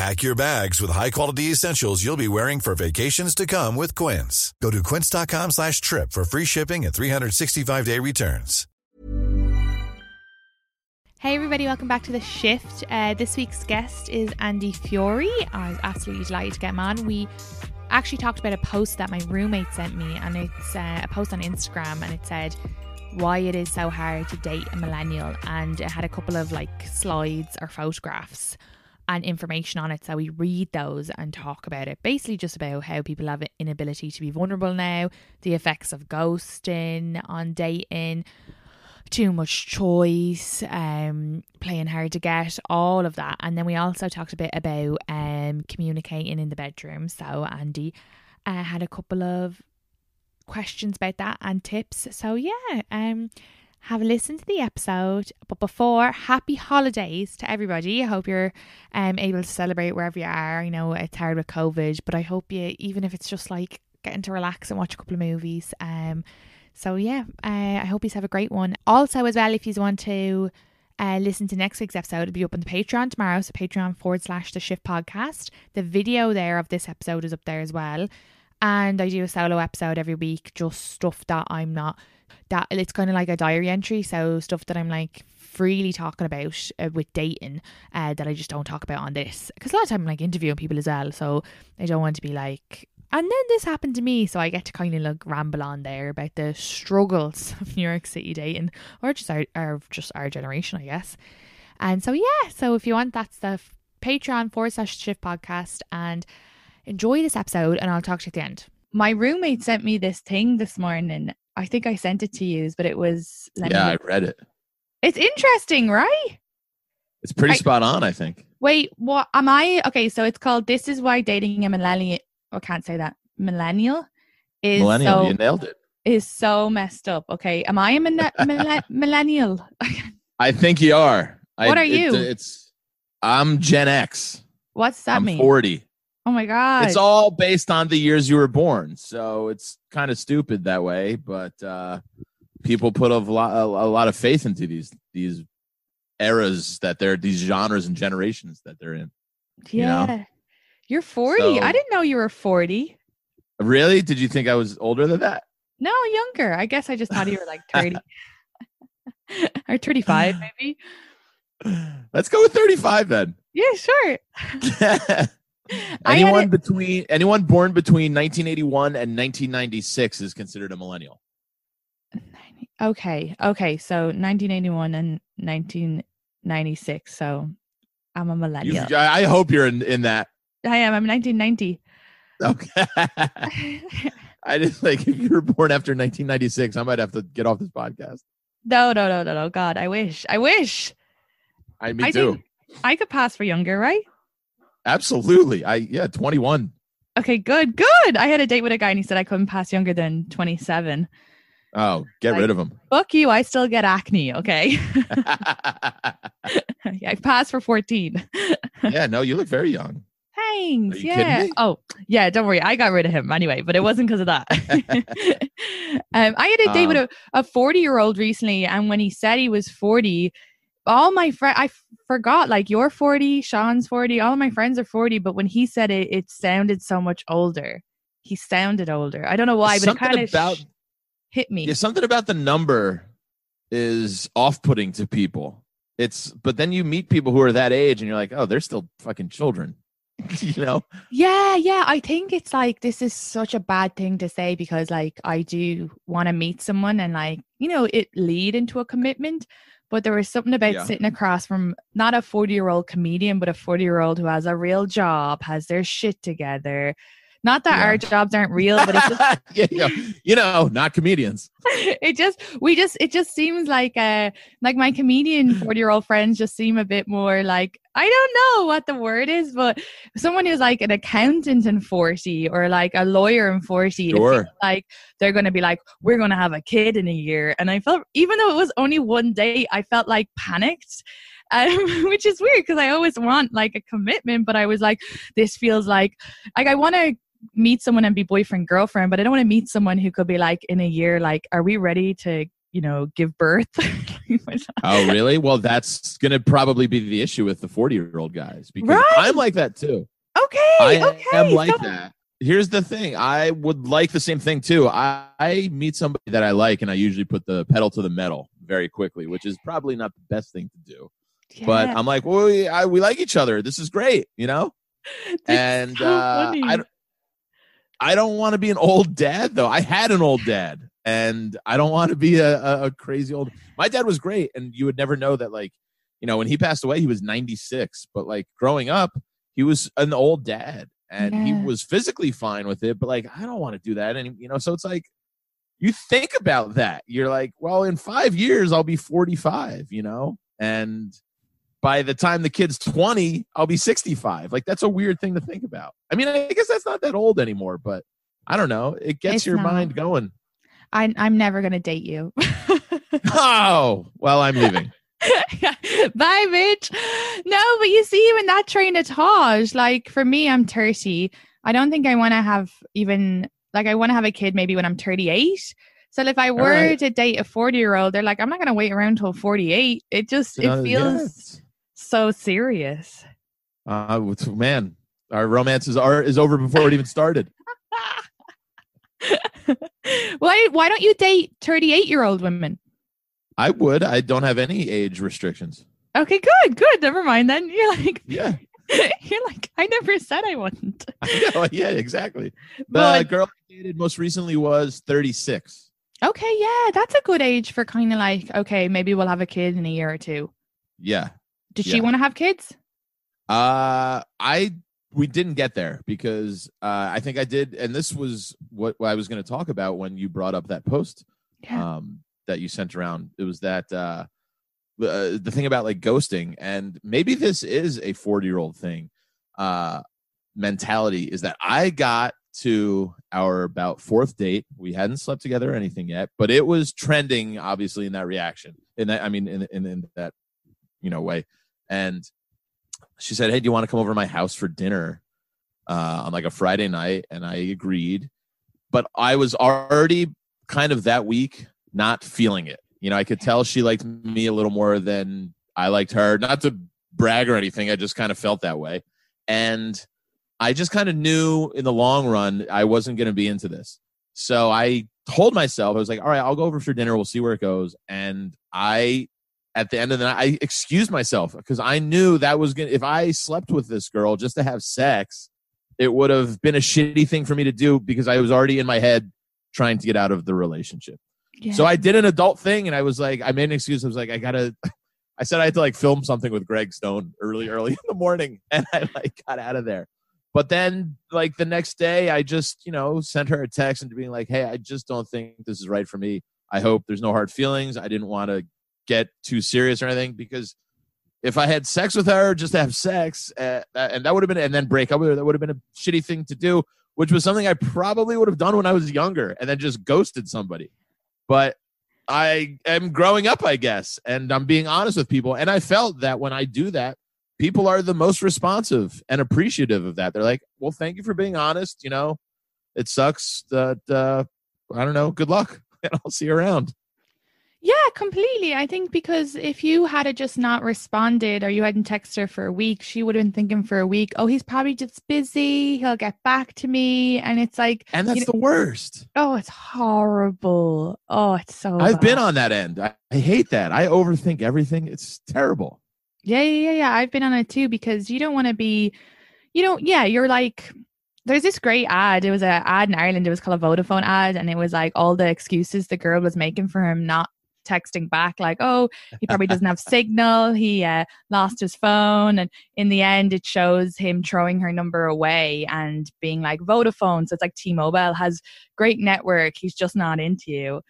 Pack your bags with high-quality essentials you'll be wearing for vacations to come with Quince. Go to quince.com slash trip for free shipping and 365-day returns. Hey everybody, welcome back to The Shift. Uh, this week's guest is Andy Fiori. I was absolutely delighted to get him on. We actually talked about a post that my roommate sent me and it's uh, a post on Instagram and it said why it is so hard to date a millennial and it had a couple of like slides or photographs and information on it. So we read those and talk about it. Basically, just about how people have an inability to be vulnerable now, the effects of ghosting on dating, too much choice, um, playing hard to get, all of that. And then we also talked a bit about um, communicating in the bedroom. So Andy uh, had a couple of questions about that and tips. So yeah, um, have listened to the episode. But before, happy holidays to everybody. I hope you're um, able to celebrate wherever you are. I know it's hard with COVID, but I hope you, even if it's just like getting to relax and watch a couple of movies. Um, so yeah, uh, I hope you have a great one. Also, as well, if you want to uh, listen to next week's episode, it'll be up on the Patreon tomorrow. So Patreon forward slash the shift podcast. The video there of this episode is up there as well. And I do a solo episode every week, just stuff that I'm not that it's kind of like a diary entry. So stuff that I'm like freely talking about uh, with dating uh, that I just don't talk about on this. Because a lot of time I'm like interviewing people as well. So I don't want to be like, and then this happened to me. So I get to kind of like ramble on there about the struggles of New York City dating or just our, our just our generation, I guess. And so, yeah. So if you want, that stuff, Patreon forward slash shift podcast and enjoy this episode and I'll talk to you at the end. My roommate sent me this thing this morning. I think I sent it to you, but it was. yeah, I read it. It's interesting, right? It's pretty I, spot on, I think. Wait, what am I? Okay, so it's called This is Why Dating a Millennial. Oh, I can't say that. Millennial is. Millennial, so, you nailed it. Is so messed up. Okay, am I a min- millennial? I think you are. What I, are you? It, it's. I'm Gen X. What's that I'm mean? 40. Oh my god! It's all based on the years you were born, so it's kind of stupid that way. But uh, people put a lot, a, a lot of faith into these these eras that they're these genres and generations that they're in. Yeah, you know? you're 40. So- I didn't know you were 40. Really? Did you think I was older than that? No, younger. I guess I just thought you were like 30 or 35, maybe. Let's go with 35 then. Yeah, sure. Anyone between anyone born between 1981 and 1996 is considered a millennial. Okay. Okay. So 1981 and 1996. So I'm a millennial. I I hope you're in, in that. I am. I'm 1990. Okay. I just like if you were born after 1996, I might have to get off this podcast. no, no, no, no, no. God, I wish. I wish. I me I too. I could pass for younger, right? Absolutely. I yeah, 21. Okay, good, good. I had a date with a guy and he said I couldn't pass younger than 27. Oh, get Like- rid of him. Fuck you. I still get acne. Okay. yeah, I passed for 14. yeah, no, you look very young. Thanks. You yeah. Oh, yeah. Don't worry. I got rid of him anyway, but it wasn't because of that. um, I had a date with Um, a 40 year old recently, and when he said he was 40, all my friends, I f- forgot, like, you're 40, Sean's 40, all of my friends are 40, but when he said it, it sounded so much older. He sounded older. I don't know why, but it kind of about hit me. Yeah, something about the number is off-putting to people. It's but then you meet people who are that age and you're like, "Oh, they're still fucking children." you know? Yeah, yeah. I think it's like this is such a bad thing to say because like I do want to meet someone and like, you know, it lead into a commitment. But there was something about Yeah. sitting across from not a 40 year old comedian, but a 40 year old who has a real job, has their shit together. Not that Yeah. our jobs aren't real, but it's just yeah, you know, you know, not comedians. it just we just it just seems like uh like my comedian 40 year old friends just seem a bit more like i don't know what the word is but someone who's like an accountant in 40 or like a lawyer in 40 Sure. like they're going to be like we're going to have a kid in a year and i felt even though it was only one day i felt like panicked um, which is weird because i always want like a commitment but i was like this feels like like i want to meet someone and be boyfriend girlfriend but i don't want to meet someone who could be like in a year like are we ready to you know give birth Oh, really? Well, that's going to probably be the issue with the 40 year old guys because Right. I'm like that too. okay I okay am like so- that. Here's the thing I would like the same thing too. I, I meet somebody that I like and I usually put the pedal to the metal very quickly, which is probably not the best thing to do. But I'm like, well, we, I, we like each other. This is great, you know? that's and so uh. I, don't- I don't want to be an old dad though. I had an old dad, and I don't want to be a, a, a crazy old. My dad was great, and you would never know that. Like, you know, when he passed away, he was 96, but like growing up, he was an old dad, and he was physically fine with it. But like, I don't want to do that, and you know, so it's like. You think about that. You're like, well, in five years, I'll be 45, you know? And by the time the kid's 20, I'll be 65. Like that's a weird thing to think about. I mean, I guess that's not that old anymore, but I don't know. It gets It's your not. mind going. I, i'm never going to date you Oh, well, I'm leaving. Bye, bitch. No, but you see, even that train of thought, like for me, I'm 30. I don't think I want to have even, like, I want to have a kid maybe when I'm 38. So if I were right. to date a 40 year old, they're like, I'm not going to wait around till 48. It just, Uh, it feels yes. So serious. Uh, man, our romance is, are, is over before it even started. why, why don't you date 38 year old women? I would. I don't have any age restrictions. Okay, good, good. Never mind then. You're like, Yeah. you're like, I never said I wouldn't. I know, yeah, exactly. The But- girl I dated most recently was 36. Okay, yeah, that's a good age for kind of like, okay, maybe we'll have a kid in a year or two. Yeah. Did she want to have kids? Uh, I we didn't get there because uh, I think I did, and this was what, what I was going to talk about when you brought up that post Yeah. um, that you sent around. It was that uh, the the thing about like ghosting, and maybe this is a forty year old thing. Uh, mentality is that I got to our about fourth date. We hadn't slept together or anything yet, but it was trending obviously in that reaction. In that, I mean, in in, in that you know way, and she said, "Hey, do you want to come over to my house for dinner uh, on like a Friday night?" And I agreed, but I was already kind of that week not feeling it. You know, I could tell she liked me a little more than I liked her. Not to brag or anything, I just kind of felt that way, and I just kind of knew in the long run I wasn't going to be into this. So I told myself, I was like, all right, I'll go over for dinner. We'll see where it goes. And I, at the end of the night, I excused myself because I knew that was going to, if I slept with this girl just to have sex, it would have been a shitty thing for me to do because I was already in my head trying to get out of the relationship. yeah. So I did an adult thing and I was like, I made an excuse. I was like, I gotta, I said I had to like film something with Greg Stone early, early in the morning. And I like got out of there. But then like the next day, I just, you know, sent her a text and being like, hey, I just don't think this is right for me. I hope there's no hard feelings. I didn't want to get too serious or anything because if I had sex with her just to have sex, uh, and that would have been, and then break up with her, that would have been a shitty thing to do, which was something I probably would have done when I was younger and then just ghosted somebody. But I am growing up, I guess, and I'm being honest with people. And I felt that when I do that, people are the most responsive and appreciative of that. They're like, well, thank you for being honest. You know, it sucks that, uh, I don't know, good luck. And I'll see you around. Yeah, completely. I think because if you had a just not responded or you hadn't texted her for a week, she would have been thinking for a week, oh, he's probably just busy. He'll get back to me. And it's like, And that's You know- the worst. oh, it's horrible. Oh, it's so I've been on that end. I, I hate that. I overthink everything. It's terrible. Yeah, yeah, yeah, yeah. I've been on it too because you don't want to be, you know, yeah, you're like there's this great ad. It was an ad in Ireland. It was called a Vodafone ad, and it was like all the excuses the girl was making for him not texting back, like, "Oh, he probably doesn't have signal. He uh, lost his phone." And in the end, it shows him throwing her number away and being like, "Vodafone." So it's like T-Mobile has great network. He's just not into you.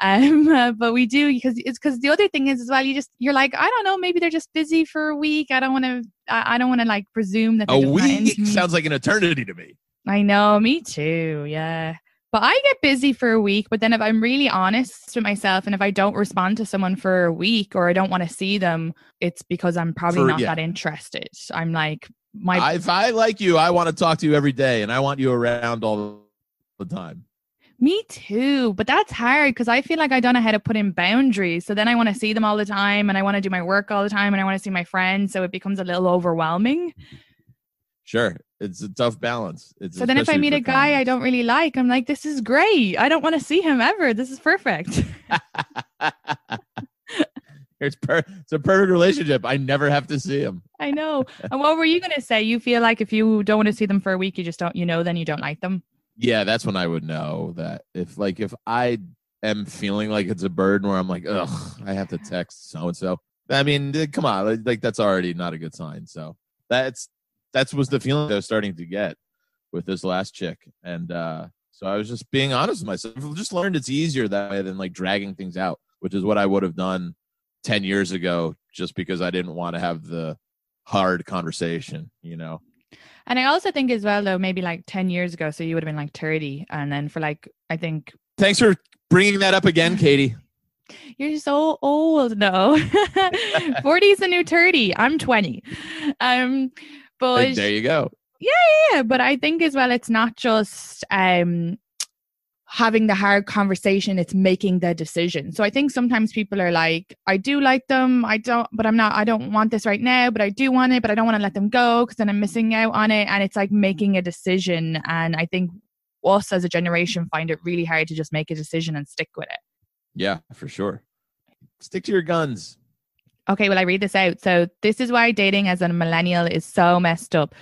Um, uh, but we do because it's because the other thing is as well. You just you're like I don't know. Maybe they're just busy for a week. I don't want to. I, I, don't want to like presume that a week sounds like an eternity to me. I know, me too. Yeah. But I get busy for a week, but then if I'm really honest with myself and if I don't respond to someone for a week or I don't want to see them, it's because I'm probably for, not yeah. that interested. I'm like my I, if I like you, I want to talk to you every day and I want you around all the time. Me too, but that's hard because I feel like I don't know how to put in boundaries. So then I want to see them all the time and I want to do my work all the time and I want to see my friends. So it becomes a little overwhelming. Sure. It's a tough balance. It's so then if I meet a guy I don't really like, I'm like, this is great. I don't want to see him ever. This is perfect. it's, per- it's a perfect relationship. I never have to see him. I know. And what were you going to say? You feel like if you don't want to see them for a week, you just don't, you know, then you don't like them? Yeah, that's when I would know that if like if I am feeling like it's a burden where I'm like, ugh, I have to text so and so. I mean, eh, come on, like that's already not a good sign. So that's that's was the feeling I was starting to get with this last chick, and uh, so I was just being honest with myself. I just learned it's easier that way than like dragging things out, which is what I would have done ten years ago, just because I didn't want to have the hard conversation, you know. And I also think as well, though, maybe like 10 years ago, so you would have been like 30. And then for like, I think. Thanks for bringing that up again, Katie. You're so old. No, 40 is a new 30. I'm 20. Um, but there you go. Yeah, yeah. But I think as well, it's not just um having the hard conversation it's making the decision so i think sometimes people are like i do like them i don't but i'm not i don't want this right now but i do want it but i don't want to let them go because then i'm missing out on it and it's like making a decision and i think us as a generation find it really hard to just make a decision and stick with it yeah for sure stick to your guns okay well i read this out so this is why dating as a millennial is so messed up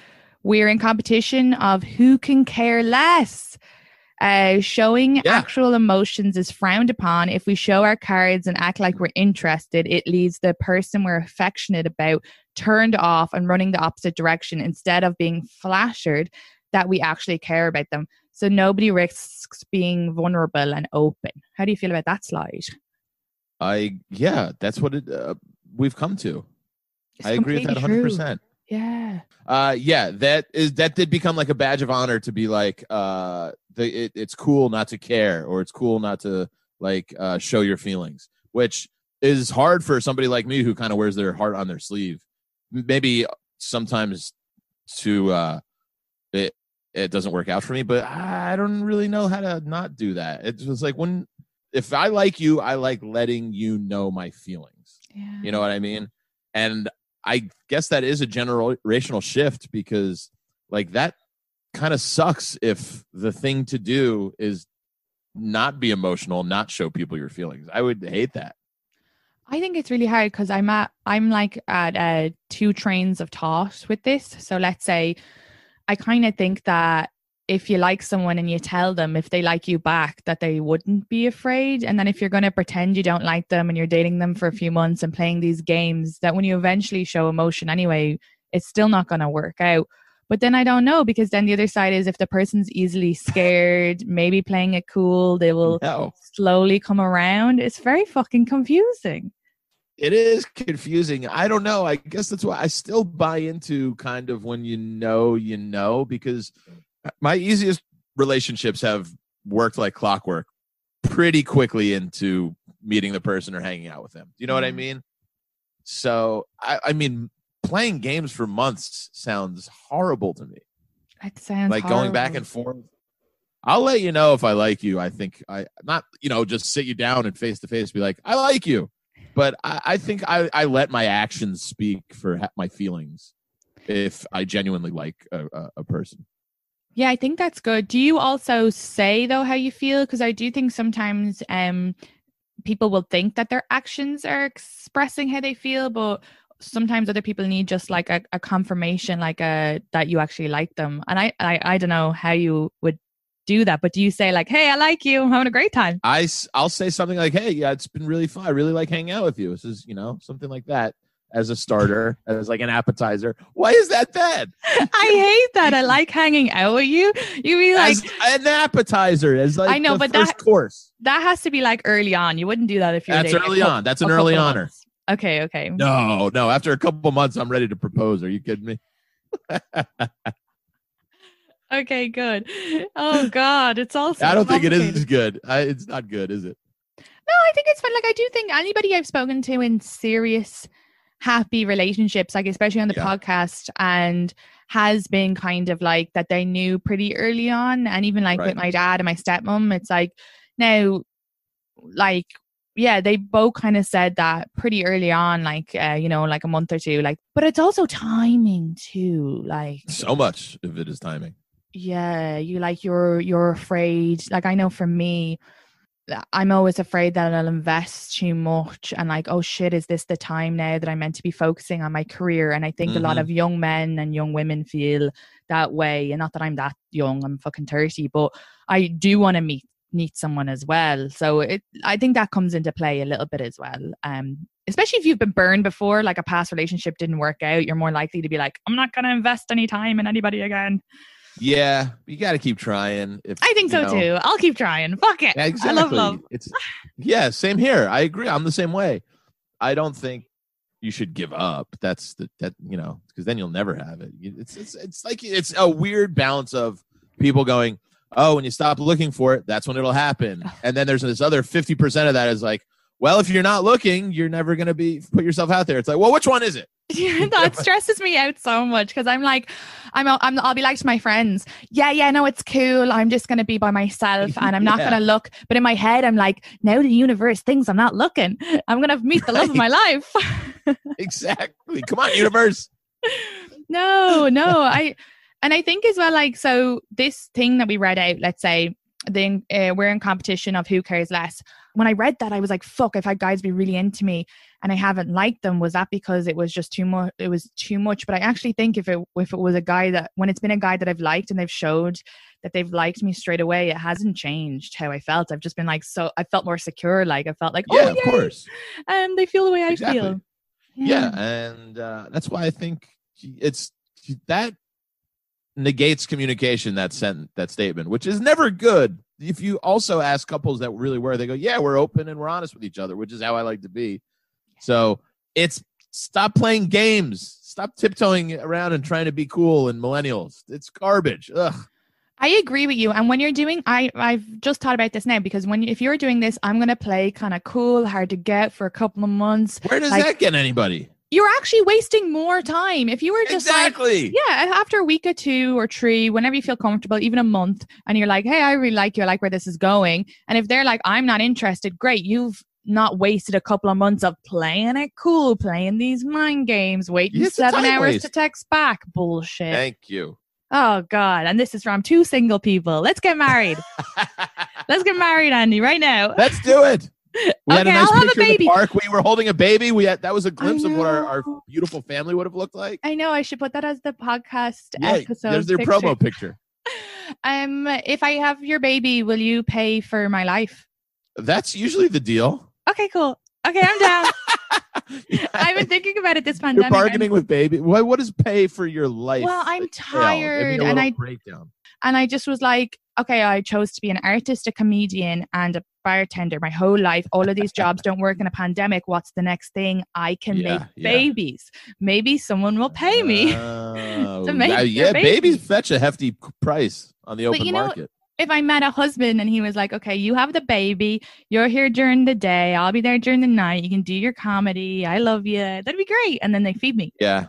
we're in competition of who can care less uh, showing yeah. actual emotions is frowned upon. If we show our cards and act like we're interested, it leaves the person we're affectionate about turned off and running the opposite direction instead of being flattered that we actually care about them. So nobody risks being vulnerable and open. How do you feel about that slide? I yeah, that's what it uh, we've come to. It's I agree with that 100%. Yeah. Uh yeah, that is that did become like a badge of honor to be like uh the it, it's cool not to care or it's cool not to like uh show your feelings, which is hard for somebody like me who kind of wears their heart on their sleeve. Maybe sometimes to uh it it doesn't work out for me, but I don't really know how to not do that. It's just like when if I like you, I like letting you know my feelings. Yeah. You know what I mean? And I guess that is a generational shift because like that kind of sucks if the thing to do is not be emotional, not show people your feelings. I would hate that. I think it's really hard because I'm at I'm like at uh, two trains of thought with this. So let's say I kind of think that if you like someone and you tell them if they like you back that they wouldn't be afraid and then if you're going to pretend you don't like them and you're dating them for a few months and playing these games that when you eventually show emotion anyway it's still not going to work out but then i don't know because then the other side is if the person's easily scared maybe playing it cool they will no. slowly come around it's very fucking confusing it is confusing. I don't know. I guess that's why I still buy into kind of when you know, you know, because my easiest relationships have worked like clockwork pretty quickly into meeting the person or hanging out with them. Do you know mm. what I mm-hmm. mean? So I, I, mean, playing games for months sounds horrible to me. It sounds like horrible. going back and forth. I'll let you know if I like you. I think I not you know just sit you down and face to face be like I like you, but I, I think I, I let my actions speak for my feelings if I genuinely like a, a, a person. Yeah, I think that's good. Do you also say though how you feel? Because I do think sometimes um people will think that their actions are expressing how they feel, but sometimes other people need just like a, a confirmation, like a that you actually like them. And I, I I don't know how you would do that, but do you say like, "Hey, I like you. I'm having a great time." I I'll say something like, "Hey, yeah, it's been really fun. I really like hanging out with you." This is you know something like that as a starter, as like an appetizer. Why is that bad? I hate that. I like hanging out with you. You be like as an appetizer, as like I know, but that- course. that has to be like early on. You wouldn't do that if you're That's early on. That's an early honor. months. Okay, okay. No, no. After a couple months, I'm ready to propose. Are you kidding me? Okay, good. Oh God, it's also. I don't think it is good. I, it's not good, is it? No, I think it's fun. Like I do think anybody I've spoken to in serious, happy relationships, like especially on the Yeah. podcast, and has been kind of like that they knew pretty early on, and even like Right. with my dad and my stepmom, it's like now, like yeah, they both kind of said that pretty early on, like uh, you know, like a month or two, like. But it's also timing too, like So much of it is timing. yeah you like you're you're afraid like i know for me i'm always afraid that i'll invest too much and like oh shit is this the time now that i'm meant to be focusing on my career? And i think a lot Mhm. of young men and young women feel that way and not that i'm that young i'm fucking 30 but i do want to meet meet someone as well. So it i think that comes into play a little bit as well um especially if you've been burned before like a past relationship didn't work out you're more likely to be like i'm not going to invest any time in anybody again Yeah, you got to keep trying. If I think so know- too. I'll keep trying. Fuck it. Yeah, I exactly. love love. It's yeah, same here. I agree. I'm the same way. I don't think you should give up. That's the that you know because then you'll never have it. It's it's it's like it's a weird balance of people going, oh, when you stop looking for it, that's when it'll happen. And then there's this other fifty percent of that is like, well, if you're not looking, you're never gonna be put yourself out there. It's like, well, which one is it? Yeah, that stresses me out so much because I'm like, I'm, I'm, I'll be like to my friends, yeah, yeah, no, it's cool. I'm just gonna be by myself and I'm not Yeah. gonna look. But in my head, I'm like, now the universe thinks I'm not looking. I'm gonna meet the love of my life. Exactly. Come on, universe. no, no, I, and I think as well, like, so this thing that we read out, let's say, then uh, we're in competition of who cares less. When I read that, I was like, fuck, I've had guys be really into me and I haven't liked them, was that because it was just too much? It was too much. But I actually think if it if it was a guy that when it's been a guy that I've liked and they've showed that they've liked me straight away, it hasn't changed how I felt. I've just been like so. I felt more secure. Like I felt like, Yeah, oh, of yay, course. and they feel the way I Exactly. feel. yeah and uh, that's why i think it's that negates communication that sent that statement which is never good if you also ask couples that really were they go yeah we're open and we're honest with each other which is how i like to be so it's stop playing games stop tiptoeing around and trying to be cool and millennials it's garbage Ugh. I agree with you. And when you're doing, I I've just thought about this now because when if you're doing this, I'm gonna play kind of cool, hard to get for a couple of months. where does Like- that get anybody You're actually wasting more time if you were just like. Yeah, after a week or two or three, whenever you feel comfortable, even a month, and you're like, hey, I really like you, I like where this is going. And if they're like, I'm not interested, great. You've not wasted a couple of months of playing it cool, playing these mind games, waiting It's seven hours waste. to text back. Bullshit. thank you oh, God. And this is from two single people. Let's get married. Let's get married, Andy, right now. Let's do it. We had a nice I'll have a picture in baby. the park. We were holding a baby. We had that was a glimpse of what our, our beautiful family would have looked like. I know I should put that as the podcast Yeah, episode. there's their picture. promo picture. Um, if I have your baby, will you pay for my life? That's usually the deal. Okay, cool. Okay, I'm down. I've been thinking about it this pandemic. You're bargaining with baby. What what does pay for your life? Well, I'm entail? Give me tired, and I breakdown. And I just was like, okay, I chose to be an artist, a comedian, and a bartender my whole life. All of these jobs don't work in a pandemic. What's the next thing? I can Yeah, make yeah. babies. Maybe someone will pay me. Oh, to make uh, yeah, baby. babies fetch a hefty price on the open you know, market. if I met a husband and he was like, okay, you have the baby, you're here during the day, I'll be there during the night, you can do your comedy, I love you, that'd be great. And then they feed me. Yeah,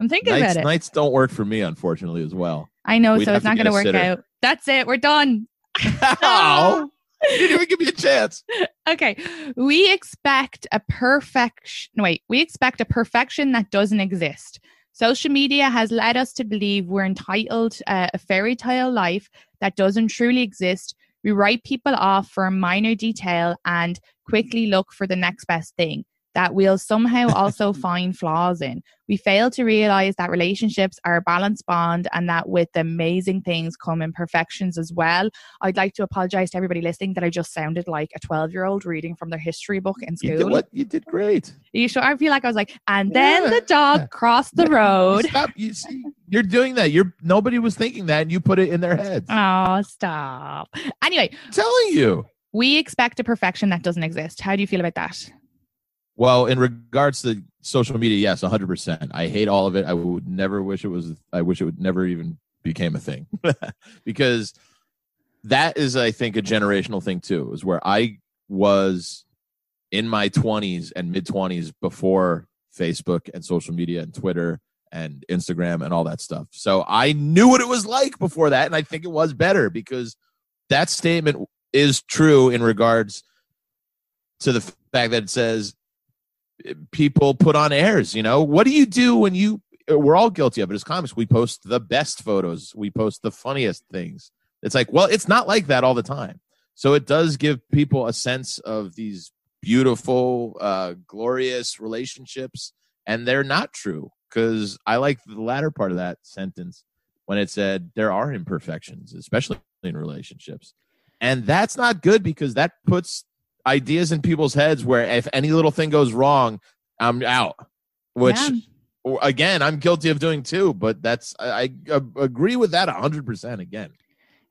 I'm thinking nights about it. nights don't work for me, unfortunately, as well. I know, We'd so it's not going to work out. That's it. We're done. oh, you didn't even give me a chance. okay. We expect a perfection. No, wait, we expect a perfection that doesn't exist. Social media has led us to believe we're entitled uh, a fairy tale life that doesn't truly exist. We write people off for a minor detail and quickly look for the next best thing. That we'll somehow also find flaws in. We fail to realize that relationships are a balanced bond and that with amazing things come imperfections as well. I'd like to apologize to everybody listening that I just sounded like a 12 year old reading from their history book in school. You did, what? you did great. You sure? I feel like I was like, and then the dog crossed the road. Stop. You see, you're doing that. You're nobody was thinking that, and you put it in their heads. Oh, stop. Anyway, I'm telling you. We expect a perfection that doesn't exist. How do you feel about that? Well, in regards to social media, yes, 100%. I hate all of it. I would never wish it was, I wish it would never even became a thing because that is, I think, a generational thing too, is where I was in my 20s and mid 20s before Facebook and social media and Twitter and Instagram and all that stuff. So I knew what it was like before that. And I think it was better because that statement is true in regards to the fact that it says people put on airs. You know, what do you do when you? We're all guilty of it as comics. We post the best photos. We post the funniest things. It's like, well, it's not like that all the time. So it does give people a sense of these beautiful, uh, glorious relationships, and they're not true. Because I like the latter part of that sentence when it said there are imperfections, especially in relationships. And that's not good because that puts ideas in people's heads where if any little thing goes wrong, I'm out. Which yeah. again, I'm guilty of doing too, but that's I, I agree with that 100% again.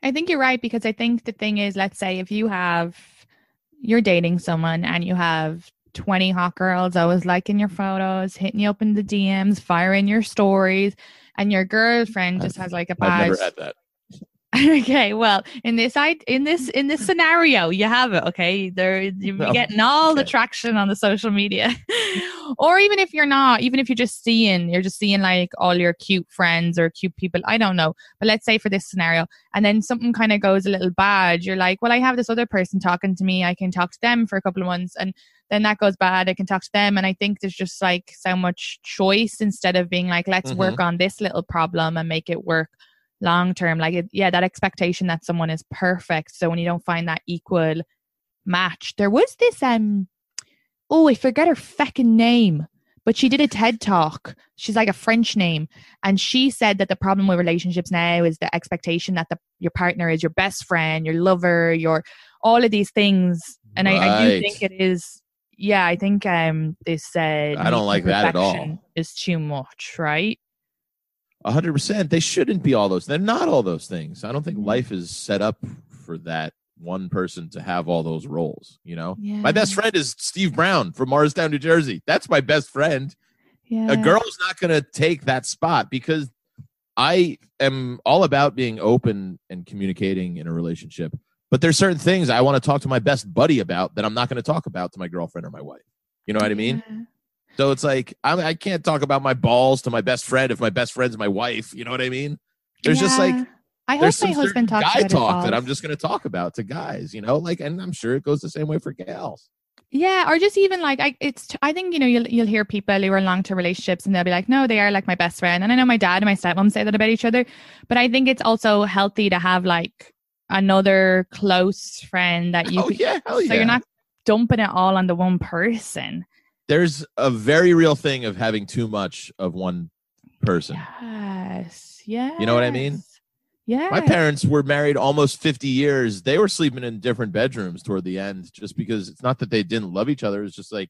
I think you're right because I think the thing is let's say if you have you're dating someone and you have 20 hot girls always liking your photos, hitting you up in the DMs, firing your stories, and your girlfriend just has like a badge. I've never had that. okay well in this i in this in this scenario you have it okay there you're no. getting all okay. the traction on the social media or even if you're not even if you're just seeing you're just seeing like all your cute friends or cute people i don't know but let's say for this scenario and then something kind of goes a little bad you're like well i have this other person talking to me i can talk to them for a couple of months and then that goes bad i can talk to them and i think there's just like so much choice instead of being like let's mm-hmm. work on this little problem and make it work long term like it, yeah that expectation that someone is perfect so when you don't find that equal match there was this um oh i forget her fucking name but she did a TED talk. She's like a French name. And she said that the problem with relationships now is the expectation that the, your partner is your best friend, your lover, your all of these things. And right. I, I, do think it is, yeah, I think um this uh I don't like that at all. Is too much, right? Hundred percent. They shouldn't be all those. They're not all those things. I don't think mm-hmm. life is set up for that one person to have all those roles. You know, yeah. my best friend is Steve Brown from Morristown, New Jersey. That's my best friend. Yeah. A girl's not going to take that spot because I am all about being open and communicating in a relationship. But there's certain things I want to talk to my best buddy about that I'm not going to talk about to my girlfriend or my wife. You know what I mean? So it's like I'm, I can not talk about my balls to my best friend if my best friend's my wife. You know what I mean? There's yeah. just like I hope my husband talks guy talk that I'm just going to talk about to guys. You know, like, and I'm sure it goes the same way for gals. Yeah, or just even like I, it's. I think you know you'll you'll hear people who are long term relationships and they'll be like, no, they are like my best friend. And I know my dad and my stepmom say that about each other, but I think it's also healthy to have like another close friend that you. Oh yeah, hell yeah. So you're not dumping it all on the one person there's a very real thing of having too much of one person. Yes. Yeah. You know what I mean? Yeah. My parents were married almost 50 years. They were sleeping in different bedrooms toward the end just because it's not that they didn't love each other. It's just like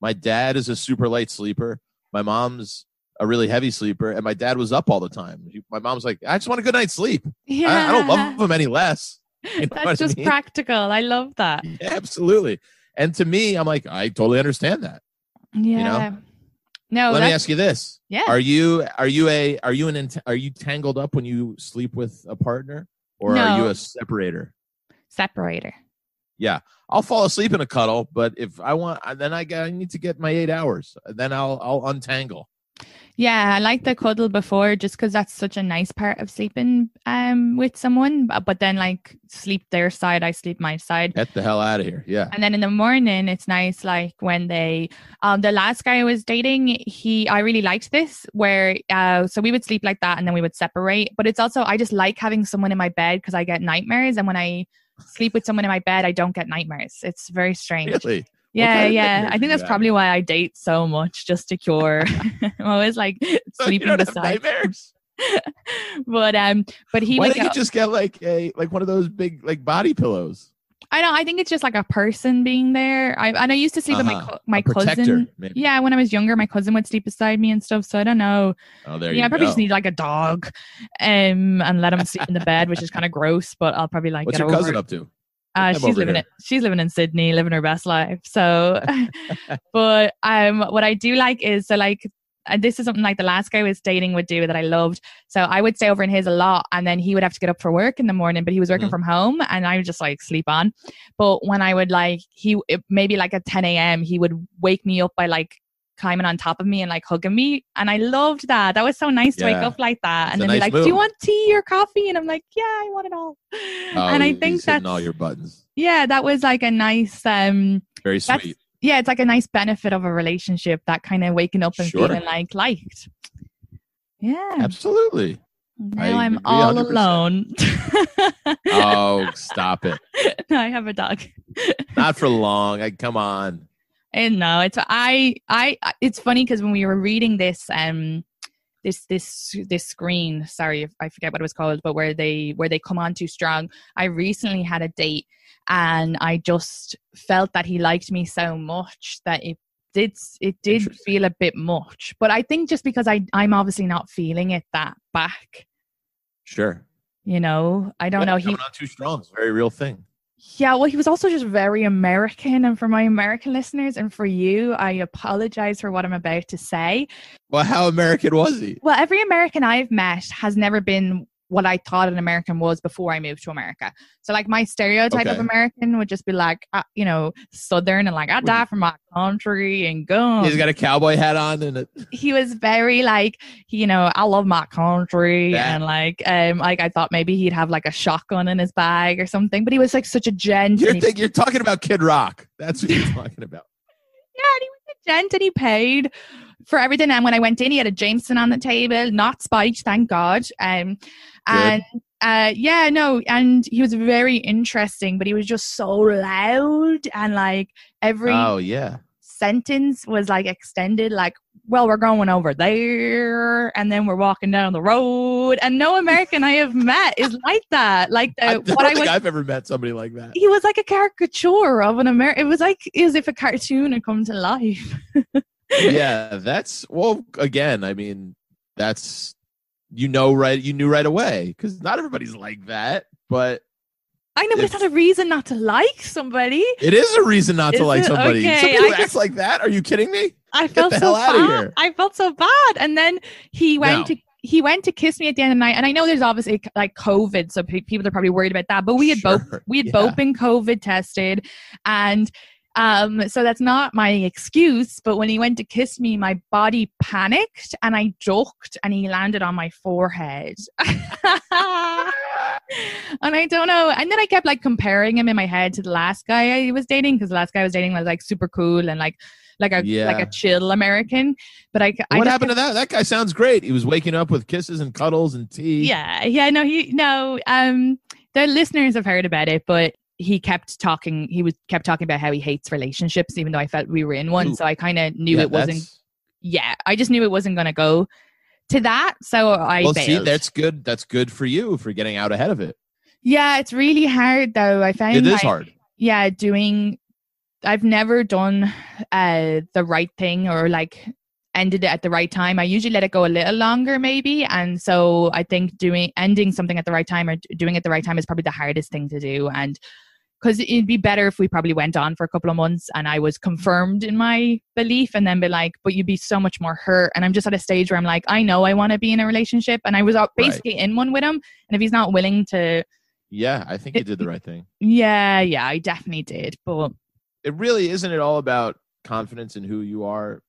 my dad is a super light sleeper. My mom's a really heavy sleeper, and my dad was up all the time. My mom's like, I just want a good night's sleep. Yeah. I, I don't love him any less. You know That's just I mean? practical. I love that. Yeah, absolutely. And to me, I'm like, I totally understand that. Yeah. You know? No. Let me ask you this. Yeah. Are you are you a are you an are you tangled up when you sleep with a partner, or no. are you a separator? Separator. Yeah, I'll fall asleep in a cuddle, but if I want, then I, I need to get my eight hours. Then I'll I'll untangle. Yeah, I like the cuddle before just because that's such a nice part of sleeping um with someone. But then like sleep their side, I sleep my side. Get the hell out of here. Yeah. And then in the morning it's nice like when they um the last guy I was dating, he I really liked this where uh so we would sleep like that and then we would separate. But it's also I just like having someone in my bed because I get nightmares and when I sleep with someone in my bed I don't get nightmares. It's very strange. Really? Yeah, yeah. I think that's probably why I date so much, just to cure. I'm always like So sleeping beside. nightmares. but um, but he Why would you just get like a like one of those big like body pillows? I don't. I think it's just like a person being there. I and I used to sleep with my Uh-huh. co- my cousin. maybe. Yeah, when I was younger, my cousin would sleep beside me and stuff. So I don't know. Oh, there yeah, you I probably go. just need like a dog, um, and let him sleep in the bed, which is kind of gross. But I'll probably like What's your cousin it. up to? Uh, she's living here. it. She's living in Sydney, living her best life. So, but um, what I do like is so like. And this is something like the last guy I was dating would do that I loved. So I would stay over in his a lot, and then he would have to get up for work in the morning. But he was working Mhm. from home, and I would just like sleep on. But when I would like he it- maybe like at 10 a.m. he would wake me up by like climbing on top of me and like hugging me, and I loved that. That was so nice to wake up like that, It's and then be nice like, "Do you want tea or coffee?" And I'm like, "Yeah, I want it all." Oh, and I think that's all your buttons. yeah, that was like a nice um Very sweet. yeah, it's like a nice benefit of a relationship that kind of waking up and Sure. feeling like liked. Yeah. Absolutely. I Now I'm all 100%. alone. Oh, stop it. No, I have a dog. Not for long. I come on. And no, it's I I it's funny because when we were reading this um this this this screen, sorry if I forget what it was called, but where they where they come on too strong. I recently had a date and I just felt that he liked me so much that it did it did feel a bit much. But I think just because I I'm obviously not feeling it that back, Sure. you know. I don't Yeah, know. He not too strong. It's a very real thing. Yeah, well, he was also just very American. And for my American listeners and for you, I apologize for what I'm about to say. Well, how American was he? Well, every American I've met has never been what I thought an American was before I moved to America. So, like, my stereotype of American would just be like, uh, you know, Southern and like, I die for my country and guns. He's got a cowboy hat on and he was very like you know i love my country Yeah. and like um like i thought maybe he'd have like a shotgun in his bag or something but he was like such a gent you're, think, you're talking about Kid Rock. That's what you're talking about. Yeah, and he was a gent and he paid for everything. And when I went in, he had a Jameson on the table, not spiked, thank God. Um, and uh, yeah, no, and he was very interesting, but he was just so loud and like every Oh, yeah. sentence was like extended, like, well, we're going over there, and then we're walking down the road. And no American I have met is like that. Like I the, don't what I think was I've ever met somebody like that. he was like a caricature of an American. It was like as if a cartoon had come to life. yeah, that's well. Again, I mean, that's you know right. You knew right away because not everybody's like that, but I know, but it's not a reason not to like somebody. it is a reason not Is to like it? somebody. Okay, Somebody who I acts just- like that? Are you kidding me? I felt so bad. I felt so bad, and then he went No. to he went to kiss me at the end of the night. And I know there's obviously like COVID, so pe- people are probably worried about that. But we had both we had yeah. both been COVID tested, and um, so that's not my excuse. But when he went to kiss me, my body panicked and I ducked, and he landed on my forehead. and I don't know. And then I kept like comparing him in my head to the last guy I was dating because the last guy I was dating was like super cool and like like a Yeah. like a chill American. But I, I what happened to that? That guy sounds great. He was waking up with kisses and cuddles and tea. yeah, yeah, no, he no. Um, the listeners have heard about it, but he kept talking. He was kept talking about how he hates relationships, even though I felt we were in one. Ooh. So I kind of knew Yeah, it wasn't. that's- Yeah, I just knew it wasn't going to go to that. So I Well, see, that's good. That's good for you for getting out ahead of it. yeah, it's really hard though. I found It is like, hard. yeah doing i've never done uh the right thing or like ended it at the right time i usually let it go a little longer maybe and so i think doing ending something at the right time or doing it at the right time is probably the hardest thing to do and because it'd be better if we probably went on for a couple of months and i was confirmed in my belief and then be like but you'd be so much more hurt and i'm just at a stage where i'm like i know i want to be in a relationship and i was out Right. basically in one with him and if he's not willing to Yeah, I think you did the right thing. yeah yeah i definitely did but It really isn't it all about confidence in who you are?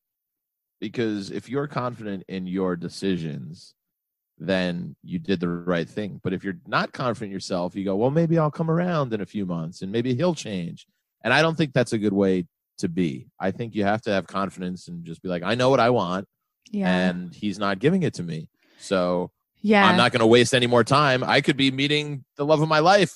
Because if you're confident in your decisions, then you did the right thing. But if you're not confident in yourself, you go, well, maybe I'll come around in a few months and maybe he'll change. And I don't think that's a good way to be. I think you have to have confidence and just be like, I know what I want, yeah and he's not giving it to me. So yeah I'm not going to waste any more time. I could be meeting the love of my life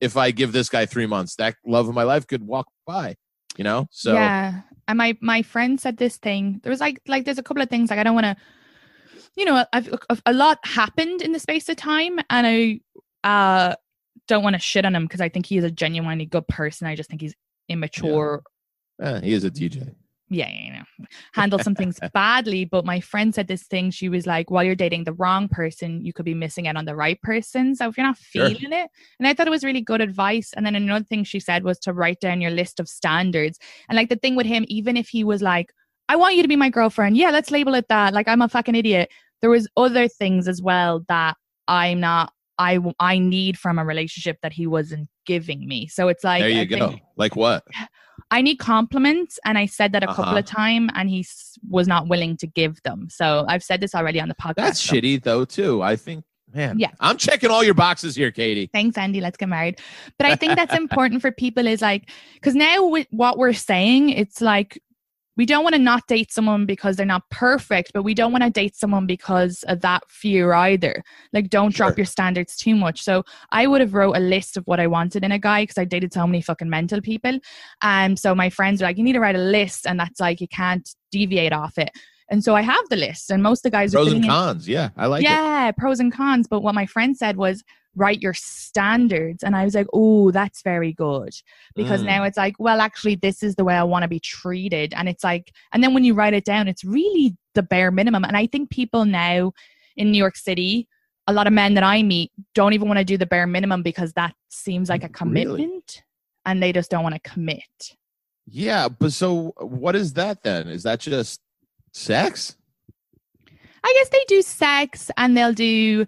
if I give this guy three months. That love of my life could walk by. You know, so yeah. And my my friend said this thing. There was like like there's a couple of things like I don't want to, you know, I've, a lot happened in the space of time, and I uh don't want to shit on him because I think he is a genuinely good person. I just think he's immature. Yeah. he is a DJ yeah, you know, handle some things badly. But my friend said this thing. She was like, while you're dating the wrong person, you could be missing out on the right person. So if you're not feeling sure. it, and I thought it was really good advice. And then another thing she said was to write down your list of standards. And like the thing with him, even if he was like, I want you to be my girlfriend, yeah, let's label it that. Like I'm a fucking idiot. There was other things as well that I'm not. I I need from a relationship that he wasn't giving me. So it's like there you I go. Think, like what? I need compliments. And I said that a uh-huh. couple of times and he was not willing to give them. So I've said this already on the podcast. That's so. shitty though, too. I think, man. Yeah. I'm checking all your boxes here, Katie. Thanks, Andy. Let's get married. But I think that's important for people is like, because now with what we're saying, it's like we don't want to not date someone because they're not perfect, but we don't want to date someone because of that fear either. Like, don't sure. drop your standards too much. So I would have wrote a list of what I wanted in a guy because I dated so many fucking mental people. And um, so my friends were like, you need to write a list, and that's like you can't deviate off it. And so I have the list, and most of the guys are pros and cons. yeah, I like yeah, it. pros and cons. But what my friend said was write your standards. And I was like, oh, that's very good. Because mm. now it's like, well, actually, this is the way I want to be treated. And it's like, and then when you write it down, it's really the bare minimum. And I think people now in New York City, a lot of men that I meet don't even want to do the bare minimum because that seems like a commitment really? and they just don't want to commit. Yeah. But so what is that then? Is that just sex? I guess they do sex and they'll do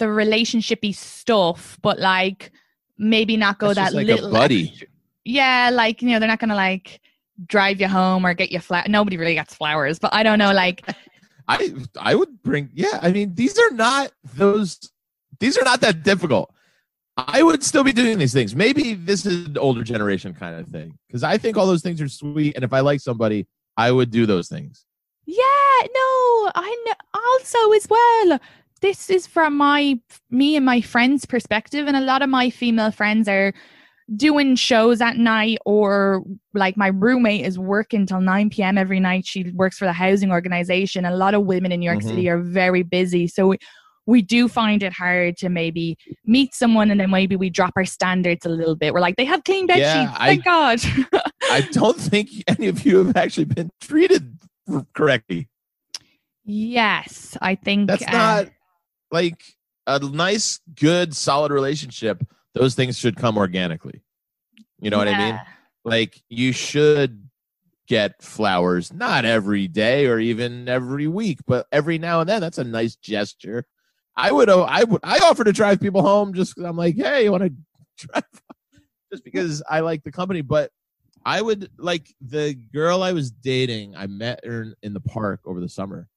the relationshipy stuff, but like maybe not go That's that like little buddy. Yeah, like you know, they're not gonna like drive you home or get you flat. Nobody really gets flowers, but I don't know. Like, I I would bring. Yeah, I mean, these are not those. These are not that difficult. I would still be doing these things. Maybe this is an older generation kind of thing because I think all those things are sweet, and if I like somebody, I would do those things. Yeah, no, I know. Also, as well, this is from my me and my friends' perspective, and a lot of my female friends are doing shows at night or like my roommate is working till 9 p.m every night. She works for the housing organization. A lot of women in new york mm-hmm. city are very busy so we, we do find it hard to maybe meet someone and then maybe we drop our standards a little bit. We're like they have clean bed yeah, sheets thank I, god. I don't think any of you have actually been treated correctly. Yes i think that's uh, not like a nice, good, solid relationship, those things should come organically. You know yeah. what I mean? Like you should get flowers, not every day or even every week, but every now and then. That's a nice gesture. I would, oh, I would, I offer to drive people home just because I'm like, hey, you want to drive? just because I like the company. But I would like the girl I was dating. I met her in the park over the summer,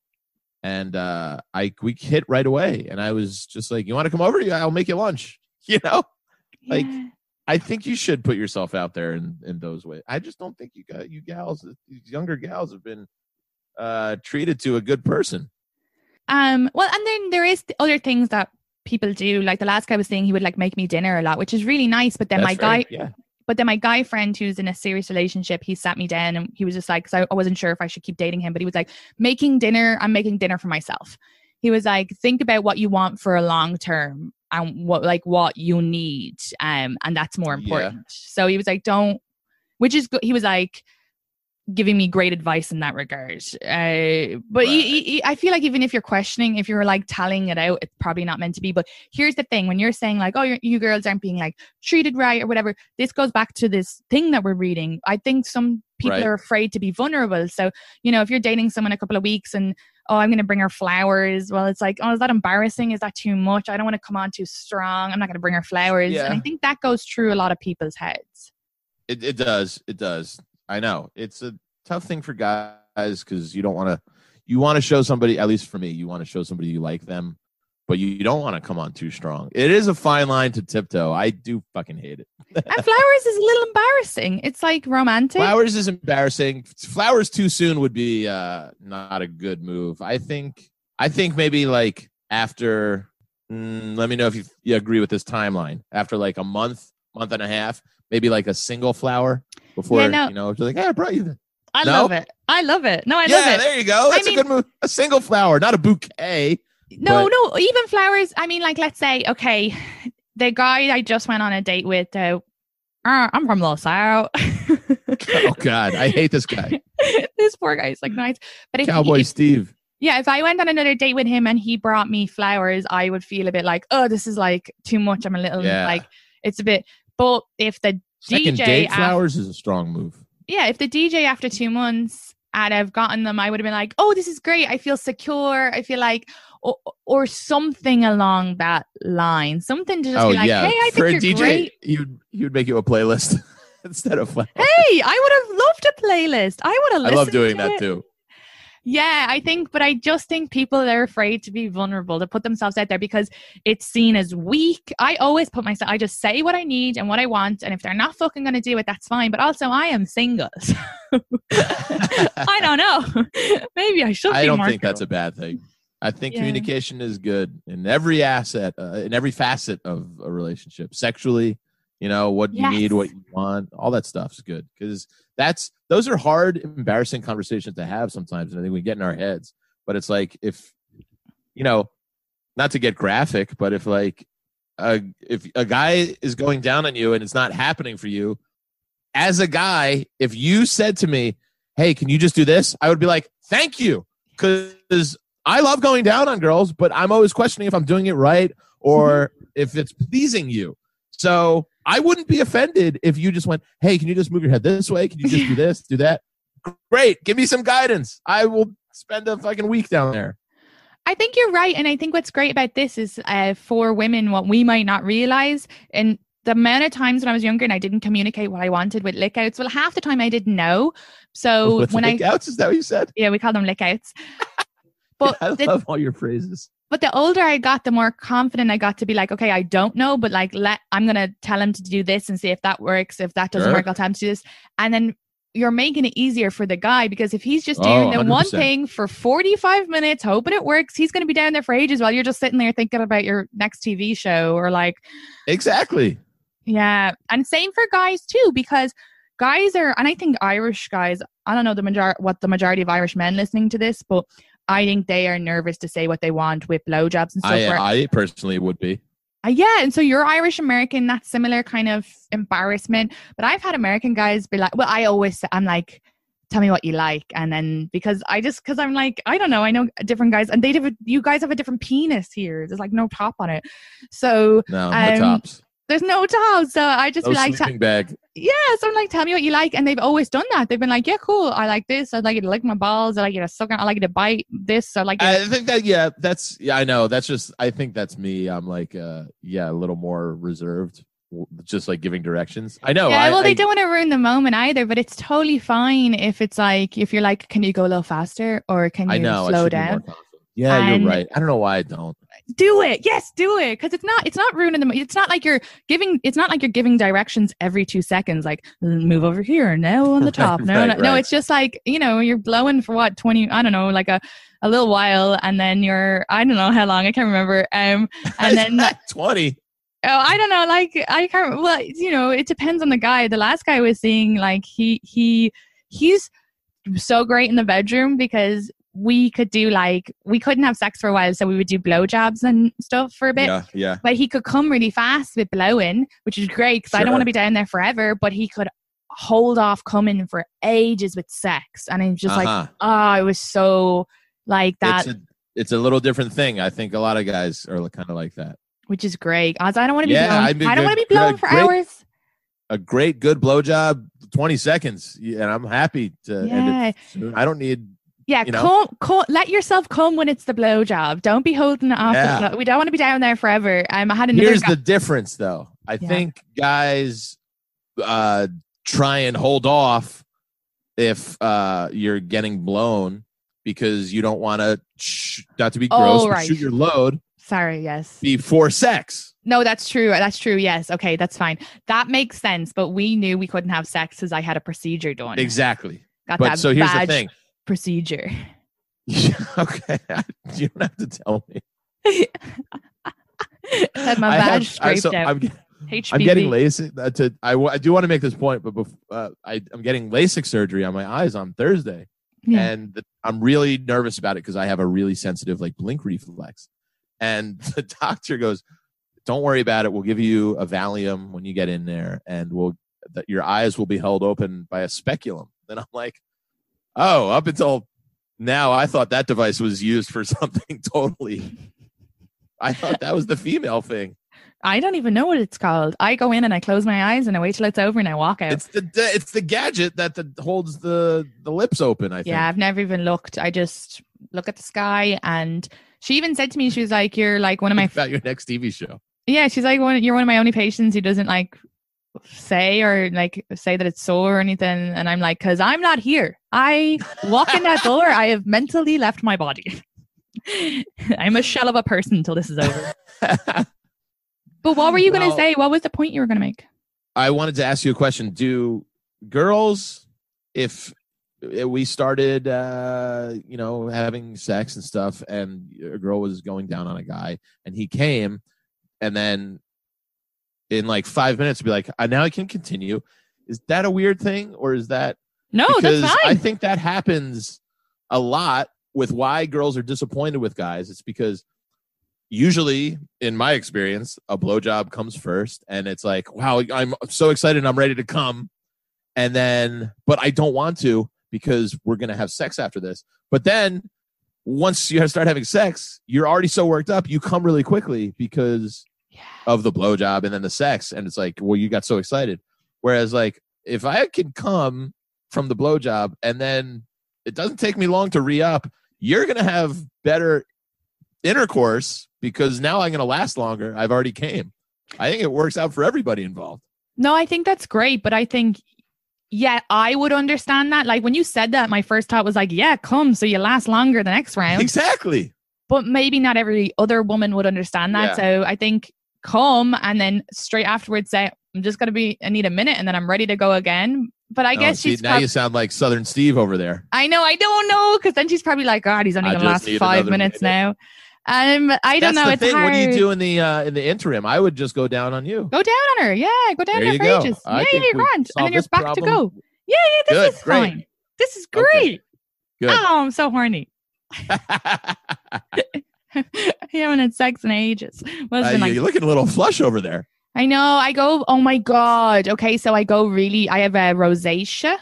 and uh, I we hit right away. And I was just like, "You want to come over? I'll make you lunch." You know, yeah. like I think you should put yourself out there in in those ways. I just don't think you got you gals, these younger gals, have been uh, treated to a good person. Um. Well, and then there is other things that people do. Like the last guy was saying, he would like make me dinner a lot, which is really nice. But then That's my guy, yeah. But then my guy friend who's in a serious relationship, he sat me down and he was just like, because I, I wasn't sure if I should keep dating him, but he was like, making dinner, I'm making dinner for myself. He was like, think about what you want for a long term and what like what you need. Um, and that's more important. Yeah. So he was like, don't which is good. He was like, giving me great advice in that regard. Uh, but right. I feel like even if you're questioning, if you're like telling it out, it's probably not meant to be. But here's the thing: when you're saying like, "Oh, you girls aren't being like treated right" or whatever, this goes back to this thing that we're reading. I think some people right. are afraid to be vulnerable. So you know, if you're dating someone a couple of weeks and oh, I'm going to bring her flowers. Well, it's like, oh, is that embarrassing? Is that too much? I don't want to come on too strong. I'm not going to bring her flowers. Yeah. And I think that goes through a lot of people's heads. It, it does. It does. I know it's a tough thing for guys because you don't want to. You want to show somebody, at least for me, you want to show somebody you like them, but you, don't want to come on too strong. It is a fine line to tiptoe. I do fucking hate it. and flowers is a little embarrassing. It's like romantic. Flowers is embarrassing. Flowers too soon would be uh, not a good move. I think. I think maybe like after. Mm, let me know if you, you agree with this timeline. After like a month, month and a half, maybe like a single flower before Yeah, no. you know, just like, hey, I brought you. The-. I No? love it. I love it. No, I yeah, love it. Yeah, there you go. I That's mean- a good move. A single flower, not a bouquet. No, But- no, even flowers. I mean, like, let's say, okay, the guy I just went on a date with, uh, uh, I'm from Los Al. Oh God, I hate this guy, this poor guy's like nice, but if he- Cowboy if- Steve. yeah, if I went on another date with him and he brought me flowers, I would feel a bit like, oh, this is like too much. I'm a little Yeah. like, it's a bit. But if the Second DJ date af- flowers is a strong move. yeah, if the DJ after two months and I've gotten them, I would have been like, oh, this is great. I feel secure. I feel like, or, or something along that line. Something to just oh be like, yeah, hey, I for a think you're DJ, great. you'd you'd make you a playlist instead of flowers. Hey, I would have loved a playlist. I would have I love doing that it. too. Yeah, I think, but I just think people are afraid to be vulnerable, to put themselves out there because it's seen as weak. I always put myself, I just say what I need and what I want. And if they're not fucking going to do it, that's fine. But also, I am single. so I don't know. Maybe I should I be don't think that's a bad thing. I think Yeah. communication is good in every asset, uh, in every facet of a relationship. Sexually, you know, what you need, what you want, all that stuff's good because that's those are hard, embarrassing conversations to have sometimes, and I think we get in our heads. But it's like if you know, not to get graphic, but if like a if a guy is going down on you and it's not happening for you, as a guy, if you said to me, "Hey, can you just do this?" I would be like, "Thank you," because I love going down on girls, but I'm always questioning if I'm doing it right or mm-hmm. if it's pleasing you. So I wouldn't be offended if you just went, "Hey, can you just move your head this way? Can you just do this, do that?" Great, give me some guidance. I will spend a fucking week down there. I think you're right. And I think what's great about this is uh, for women, what we might not realize. And the amount of times when I was younger and I didn't communicate what I wanted with lickouts. well, half the time I didn't know. So With when I, lickouts is that what you said? yeah, we call them lick outs. But I the, love all your phrases. But the older I got, the more confident I got to be like, okay, I don't know, but like, let I'm gonna tell him to do this and see if that works. If that doesn't Sure. work, I'll tell him to do this. And then you're making it easier for the guy because if he's just Oh, doing the one thing for 45 minutes, hoping it works, he's gonna be down there for ages while you're just sitting there thinking about your next TV show or like, Exactly. yeah. And same for guys too, because guys are, and I think Irish guys, I don't know the major what the majority of Irish men listening to this, but I think they are nervous to say what they want with blowjobs and stuff. I, where- I personally would be. uh, yeah, and so you're Irish American, that similar kind of embarrassment. But I've had American guys be like, well, I always, say- I'm like, tell me what you like. And then because I just, because I'm like, I don't know, I know different guys, and they have, you guys have a different penis here. There's like no top on it. So No, no Um, tops. There's no top. So I just No like, sleeping bag. yeah, so I'm like, tell me what you like. And they've always done that. They've been like, yeah, cool. I like this. I like you to lick my balls. I like you to suck on. I like you to bite this. I like you I think that yeah, that's yeah, I know. That's just I think that's me. I'm like uh yeah, a little more reserved, just like giving directions. I know. yeah, I, well, I, they don't want to ruin the moment either, but it's totally fine if it's like, if you're like, can you go a little faster or can you I know. I slow should be more down? Yeah, And- you're right. I don't know why I don't. Do it. Yes, do it. Because it's not, it's not ruining the, it's not like you're giving, it's not like you're giving directions every two seconds, like "Mm, move over here, now on the top. No, right, no, no, it's just like, you know, you're blowing for what, 20, I don't know, like a, a little while and then you're, I don't know how long, I can't remember. Um, and then twenty. Oh, I don't know. Like I can't. Well, you know, it depends on the guy. The last guy was seeing like he he he's so great in the bedroom because we could do like we couldn't have sex for a while, so we would do blowjobs and stuff for a bit. Yeah, yeah. But he could come really fast with blowing, which is great because I don't want to be down there forever. But he could hold off coming for ages with sex, and it's just like Uh-huh. oh, it was so like that, it's a it's a little different thing. I think a lot of guys are kind of like that. which is great. I don't want to be Yeah, blowing. I'd be I don't want to be blowing for great- hours. A great good blowjob, twenty seconds, and I'm happy to end Yeah. it soon. I don't need. Yeah, you know? let yourself come when it's the blowjob. Don't be holding it off. Yeah. We don't want to be down there forever. Um, I had another. Here's guy- the difference, though. I Yeah. think guys uh, try and hold off if uh, you're getting blown because you don't want to, sh- not to be Oh, gross, but right. shoot your load Sorry. Yes. before sex. No, that's true. That's true. Yes. Okay, that's fine. That makes sense. But we knew we couldn't have sex because I had a procedure done. Exactly. Got But that so here's the thing. Procedure. okay. You don't have to tell me. had my I badge scraped so out. I'm. I'm getting LASIK. Uh, to I, I do want to make this point, but bef- uh, I, I'm getting LASIK surgery on my eyes on Thursday, Yeah. and th- I'm really nervous about it because I have a really sensitive like blink reflex. And the doctor goes, "Don't worry about it. We'll give you a Valium when you get in there, and we'll that your eyes will be held open by a speculum." Then I'm like, "Oh, up until now, I thought that device was used for something totally." I thought that was the female thing. I don't even know what it's called. I go in and I close my eyes and I wait till it's over and I walk out. It's the it's the gadget that the, holds the the lips open. I think. yeah, I've never even looked. I just look at the sky and she even said to me, she was like, You're like one of my about your next TV show. Yeah, she's like one you're one of my only patients who doesn't like say or like say that it's sore or anything. And I'm like, cause I'm not here. I walk in that door, I have mentally left my body. I'm a shell of a person until this is over. But what were you gonna Well- say? What was the point you were gonna make? I wanted to ask you a question. Do girls, if uh, we started, uh, you know, having sex and stuff, and a girl was going down on a guy, and he came, and then in like five minutes, be like, "Uh, now I can continue. Is that a weird thing, or is that No, because that's I think that happens a lot with why girls are disappointed with guys. It's because usually, in my experience, a blowjob comes first, and it's like, wow, I'm so excited, I'm ready to come, and then, but I don't want to because we're gonna have sex after this. But then, once you start having sex, you're already so worked up, you come really quickly because of the blowjob and then the sex, and it's like, well, you got so excited. Whereas, like, if I can come from the blowjob and then it doesn't take me long to re up, you're gonna have better intercourse because now I'm gonna last longer. I've already came. I think it works out for everybody involved. No, I think that's great, but I think yeah, I would understand that. Like when you said that, my first thought was like, yeah, come so you last longer the next round. Exactly. But maybe not every other woman would understand that. Yeah. So I think come and then straight afterwards say, I'm just gonna be I need a minute and then I'm ready to go again. But I Oh, guess see, she's now prob- you sound like Southern Steve over there. I know, I don't know, because then she's probably like, God, he's only gonna last five minutes minute. now. Um, I don't That's know. the it's thing. hard. What do you do in the uh, in the interim? I would just go down on you. Go down on her. Yeah, go down There there you for go. ages. I yeah, you're grand. And then you're back to go. Yeah, yeah, this Good, is great. fine. This is Okay. great. Good. Oh, I'm so horny. you haven't had sex in ages. Well, Uh, been you- like- you're looking a little flush over there. I know. I go. Oh my god. Okay, so I go really. I have a rosacea,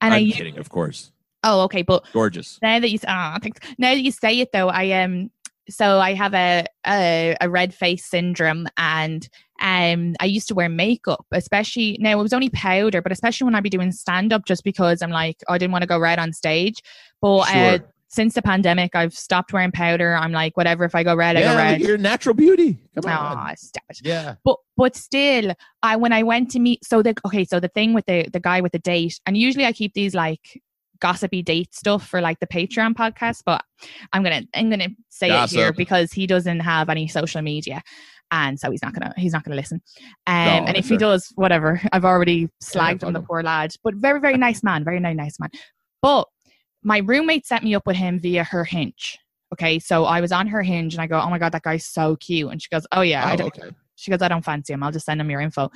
and I'm I. kidding, of course. Oh, okay, but Gorgeous. now that you ah, thanks. Now that you say it though, I um so I have a a, a red face syndrome and um I used to wear makeup, especially now it was only powder, but especially when I'd be doing stand up just because I'm like I didn't want to go red on stage. But uh, Sure. Since the pandemic I've stopped wearing powder. I'm like whatever if I go red, I go red. you're natural beauty. Come on. Aw, stop it. Yeah. But but still, I when I went to meet so the okay, so the thing with the the guy with the date, and usually I keep these like gossipy date stuff for like the Patreon podcast, but I'm gonna I'm gonna say it here because he doesn't have any social media. And so he's not gonna he's not gonna listen. Um, No, and if sure. he does, whatever. I've already slagged on the him. poor lad. But very, very nice man, very, very nice man. But my roommate set me up with him via her hinge. Okay, so I was on her hinge and I go, Oh my god, that guy's so cute. And she goes, Oh yeah, I Oh, don't okay. she goes, I don't fancy him. I'll just send him your info.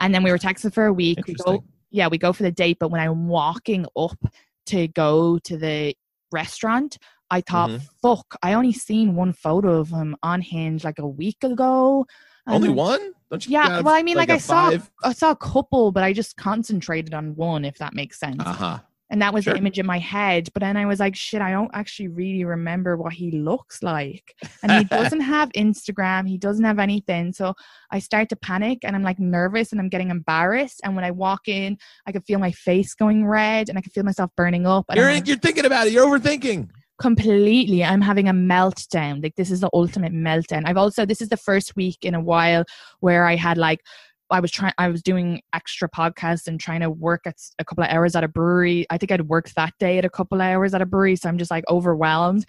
And then we were texting for a week. We go, yeah, we go for the date. But when I'm walking up to go to the restaurant, I thought, Mhm. fuck, I only seen one photo of him on Hinge like a week ago. Only one? Don't you Yeah, well, I mean, like, a I saw, five? I saw a couple, but I just concentrated on one, if that makes sense. Uh-huh. And that was Sure. the image in my head. But then I was like, shit, I don't actually really remember what he looks like. And he doesn't have Instagram. He doesn't have anything. So I start to panic and I'm like nervous and I'm getting embarrassed. And when I walk in, I can feel my face going red and I can feel myself burning up. And You're like, you're thinking about it. You're overthinking. completely i'm having a meltdown like this is the ultimate meltdown i've also this is the first week in a while where i had like i was trying i was doing extra podcasts and trying to work at a couple of hours at a brewery i think i'd worked that day at a couple of hours at a brewery so i'm just like overwhelmed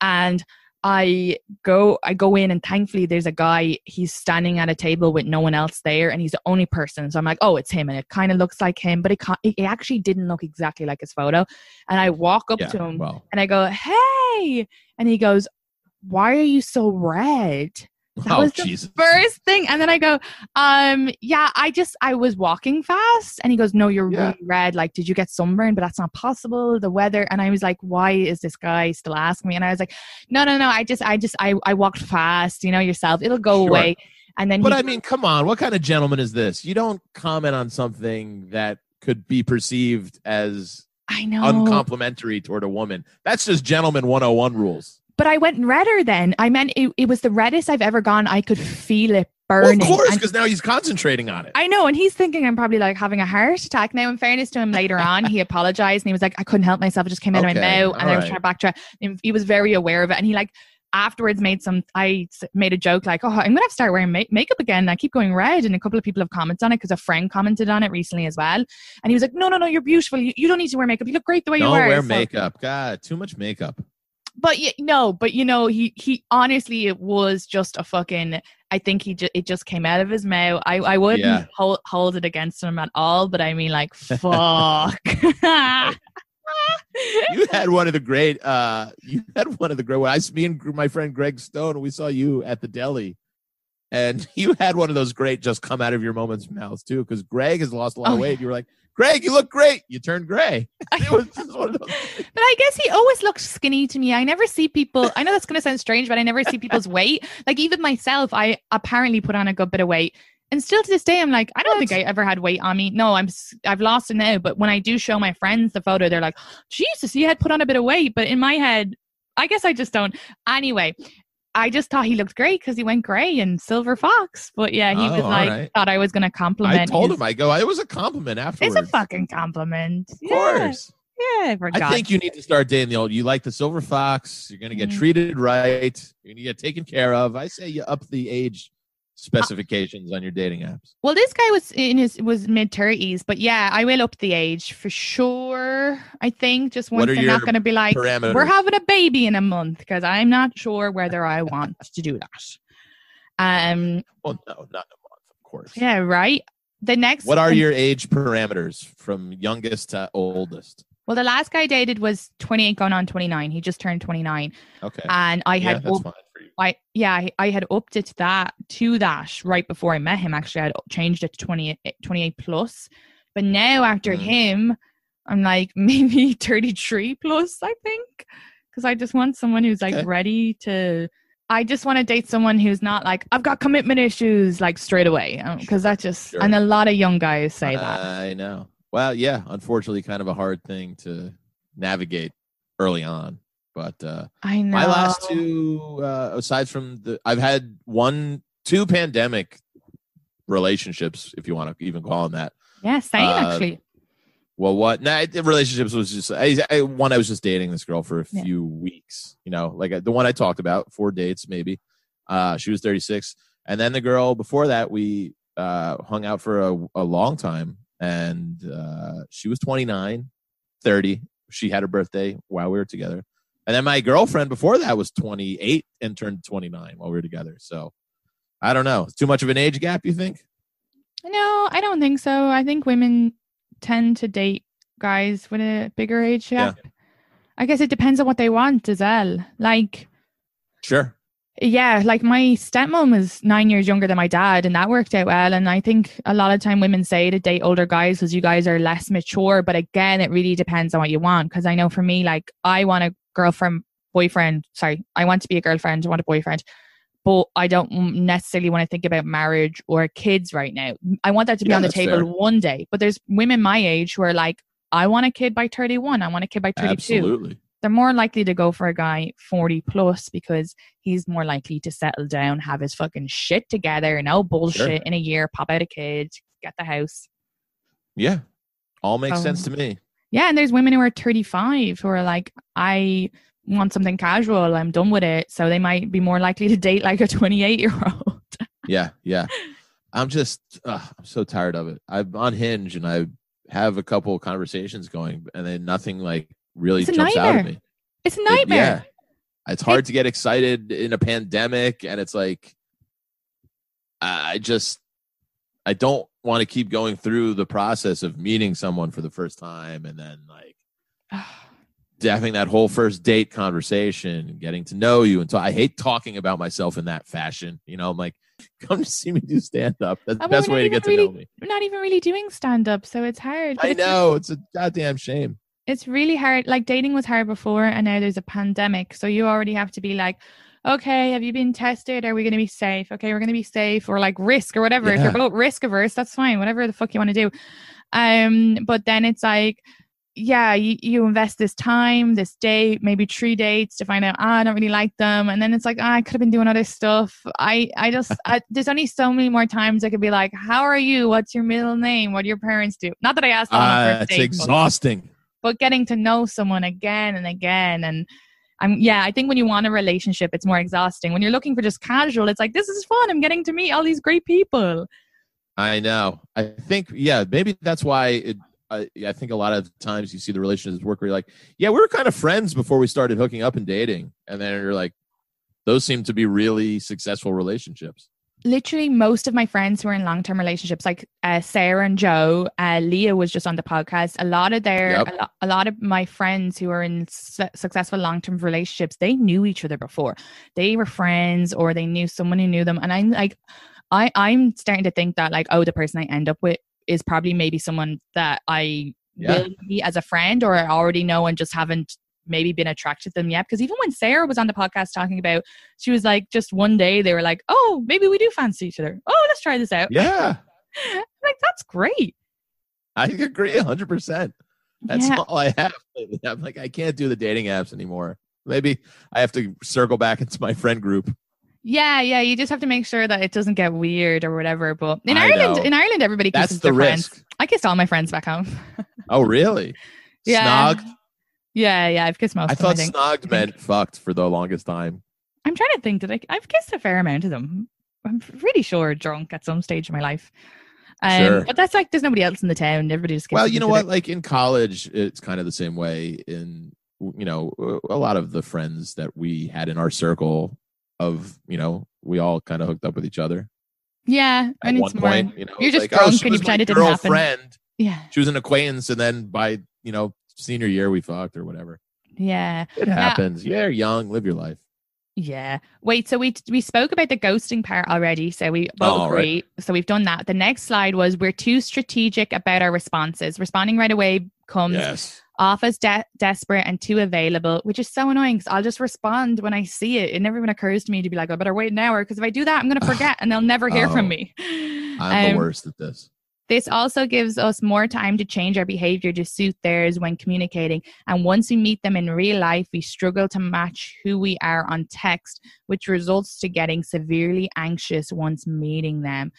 and i go i go in and thankfully there's a guy he's standing at a table with no one else there and he's the only person so i'm like oh it's him and it kind of looks like him but it, it actually didn't look exactly like his photo and i walk up Yeah. to him and I go, hey. And he goes, why are you so red? That oh was the Jesus! first thing. And then I go, um, yeah, I just I was walking fast. And he goes, No, you're Yeah. really red. Like, did you get sunburned? But that's not possible. The weather. And I was like, Why is this guy still asking me? And I was like, No, no, no. I just I just I, I walked fast, you know, yourself. It'll go Sure. away. And then But he, I mean, come on. What kind of gentleman is this? You don't comment on something that could be perceived as I know. uncomplimentary toward a woman. That's just gentleman 101 rules. But I went redder then. I meant it, it was the reddest I've ever gone. I could feel it Well, burning. of course, because now he's concentrating on it. I know, and he's thinking I'm probably like having a heart attack. Now, in fairness to him, later on, he apologized and he was like, I couldn't help myself. It just came out of my mouth. And I was trying to backtrack. And he was very aware of it. And he like afterwards made some, i made a joke like, oh, I'm going to have to start wearing ma- makeup again. I keep going red. And a couple of people have commented on it because a friend commented on it recently as well. And he was like, no, no, no, you're beautiful. You, you don't need to wear makeup. You look great the way don't you wear. wear So- makeup. God, too much makeup. But y- no, but you know, he he honestly it was just a fucking. I think he ju- it just came out of his mouth. I I wouldn't Yeah. hold hold it against him at all, but I mean, like, fuck. You had one of the great. uh You had one of the great. When I me and my friend Greg Stone, we saw you at the deli, and you had one of those great just come out of your moment's mouths too. Because Greg has lost a lot Oh, of weight. You were like, Greg, you look great. You turned gray. It was just one of those. But I guess he always looked skinny to me. I never see people. I know that's going to sound strange, but I never see people's weight. Like even myself, I apparently put on a good bit of weight, and still to this day, I'm like, I don't think I ever had weight on me. No, I'm I've lost it now. But when I do show my friends the photo, they're like, Jesus, you had put on a bit of weight. But in my head, I guess I just don't. Anyway. I just thought he looked great because he went grey and silver fox. But yeah, he Oh, was like, right. thought I was going to compliment. I told his- him. I go. It was a compliment afterwards. It's a fucking compliment. Of course. Yeah, yeah I think you need to start dating the old. You like the silver fox. You're going to get Mhm. treated right. You're going to get taken care of. I say you up the age specifications on your dating apps. Well, this guy was in his was mid thirties, but yeah, I will up the age for sure. I think just once they're not going to be like parameters? we're having a baby in a month because I'm not sure whether I want to do that. Um. Well, no, not in a month, of course. Yeah. Right. The next. What are one- your age parameters from youngest to oldest? Well, the last guy I dated was 28 going on 29. He just turned 29, Okay. and I yeah, had that's up- fine for you. I yeah, I, had upped it to that to that right before I met him. Actually, I had changed it to 28, 28 plus. But now after Mm. him, I'm like maybe 33 plus, I think. Because I just want someone who's like Okay. ready to I just want to date someone who's not like, I've got commitment issues like straight away. Because that just Sure. and a lot of young guys say that. I know. Well, yeah, unfortunately, kind of a hard thing to navigate early on. But uh, I know. my last two, uh, aside from the, I've had one, two pandemic relationships, if you want to even call them that. Yeah, same uh, actually. Well, what? Nah, the relationships was just I, I, one. I was just dating this girl for a Yeah. few weeks. You know, like uh, the one I talked about, four dates maybe. Uh, she was 36, and then the girl before that we uh, hung out for a, a long time, and uh, she was 29, 30. She had her birthday while we were together, and then my girlfriend before that was 28 and turned 29 while we were together. So I don't know. Too much of an age gap. You think? No, I don't think so. I think women tend to date guys with a bigger age Yeah. gap. I guess it depends on what they want as well. Like, Sure. yeah, like my stepmom was nine years younger than my dad, and that worked out well. And I think a lot of time women say to date older guys because you guys are less mature. But again, it really depends on what you want. Because I know for me, like, I want a girlfriend, boyfriend. Sorry, I want to be a girlfriend. I want a boyfriend. But I don't necessarily want to think about marriage or kids right now. I want that to be Yeah, on the table fair. one day. But there's women my age who are like, I want a kid by 31. I want a kid by 32 Absolutely. they're more likely to go for a guy 40 plus because he's more likely to settle down, have his fucking shit together, no bullshit in a year, pop out a kid, get the house. Yeah. All makes Um, sense to me. Yeah, and there's women who are 35 who are like, I want something casual, I'm done with it. So they might be more likely to date like a 28 year old. Yeah, yeah. I'm just, uh, I'm so tired of it. I'm on Hinge and I have a couple of conversations going, and then nothing like really jumps out at me. It's a It- nightmare. yeah, it's hard to get excited in a pandemic, and it's like, I just, I don't want to keep going through the process of meeting someone for the first time, and then like having that whole first date conversation, getting to know you. And so I hate talking about myself in that fashion. You know, I'm like, come to see me do stand up. That's the Oh, best way to get to really- know me. We're not even really doing stand up, so it's hard. I It's know it's a goddamn shame. it's really hard. Like dating was hard before, and now there's a pandemic. So you already have to be like, okay, have you been tested? Are we going to be safe? Okay, we're going to be safe, or like risk or whatever. If you're both risk averse, that's fine. Whatever the fuck you want to do. Um, but then it's like, yeah, you, you invest this time, this date, maybe three dates to find out, ah, I don't really like them. And then it's like, ah, I could have been doing other stuff. I, I just, I, there's only so many more times I could be like, how are you? What's your middle name? What do your parents do? Not that I asked that on the Uh, first it's date, but- exhausting. but getting to know someone again and again and I'm yeah, I think when you want a relationship, it's more exhausting. When you're looking for just casual, it's like this is fun. I'm getting to meet all these great people. I know. I think, yeah, maybe that's why it. I, I think a lot of times you see the relationships work where you're like, yeah, we were kind of friends before we started hooking up and dating, and then you're like, those seem to be really successful relationships. Literally, most of my friends who are in long term relationships, like uh, Sarah and Joe, uh, Leah was just on the podcast. A lot of their, Yep. a, lo- a lot of my friends who are in su- successful long term relationships, they knew each other before. They were friends, or they knew someone who knew them. And I'm like, I I'm starting to think that like, oh, the person I end up with is probably maybe someone that I Yeah. will meet as a friend, or I already know and just haven't maybe been attracted to them yet. Because even when Sarah was on the podcast talking about, she was like, just one day they were like, oh, maybe we do fancy each other. Oh, let's try this out. Yeah, like that's great. I agree 100%. That's yeah. all I have lately. I'm like, I can't do the dating apps anymore. Maybe I have to circle back into my friend group. yeah, yeah. You just have to make sure that it doesn't get weird or whatever. But in I Ireland, know. in Ireland, everybody That's kisses the their friends. I kissed all my friends back home. Oh, really? Yeah. Yeah, yeah. I've kissed most I of them. I thought snogged meant fucked for the longest time. I'm trying to think. Did I? I've kissed a fair amount of them. I'm pretty sure drunk at some stage in my life. Um, Sure. But that's like there's nobody else in the town. Everybody just Well, you know what? other. Like in college, it's kind of the same way. In you know, a lot of the friends that we had in our circle of you know, we all kind of hooked up with each other Yeah, at and one it's more. point. You know, you're just like, oh, drunk she and you pretend it didn't happen. girlfriend. Yeah, She was an acquaintance, and then by you know senior year we fucked or whatever. yeah, It happens. You're young. Live your life. yeah. Wait, so we we spoke about the ghosting part already. So we both Oh, right. agree. So we've done that. The next slide was we're too strategic about our responses. Responding right away comes Yes. off as de- desperate and too available, which is so annoying because I'll just respond when I see it. It never even occurs to me to be like, I better wait an hour because if I do that, I'm going to forget and they'll never hear Oh, from me. I'm Um, the worst at this. This also gives us more time to change our behavior to suit theirs when communicating. And once we meet them in real life, we struggle to match who we are on text, which results to getting severely anxious once meeting them.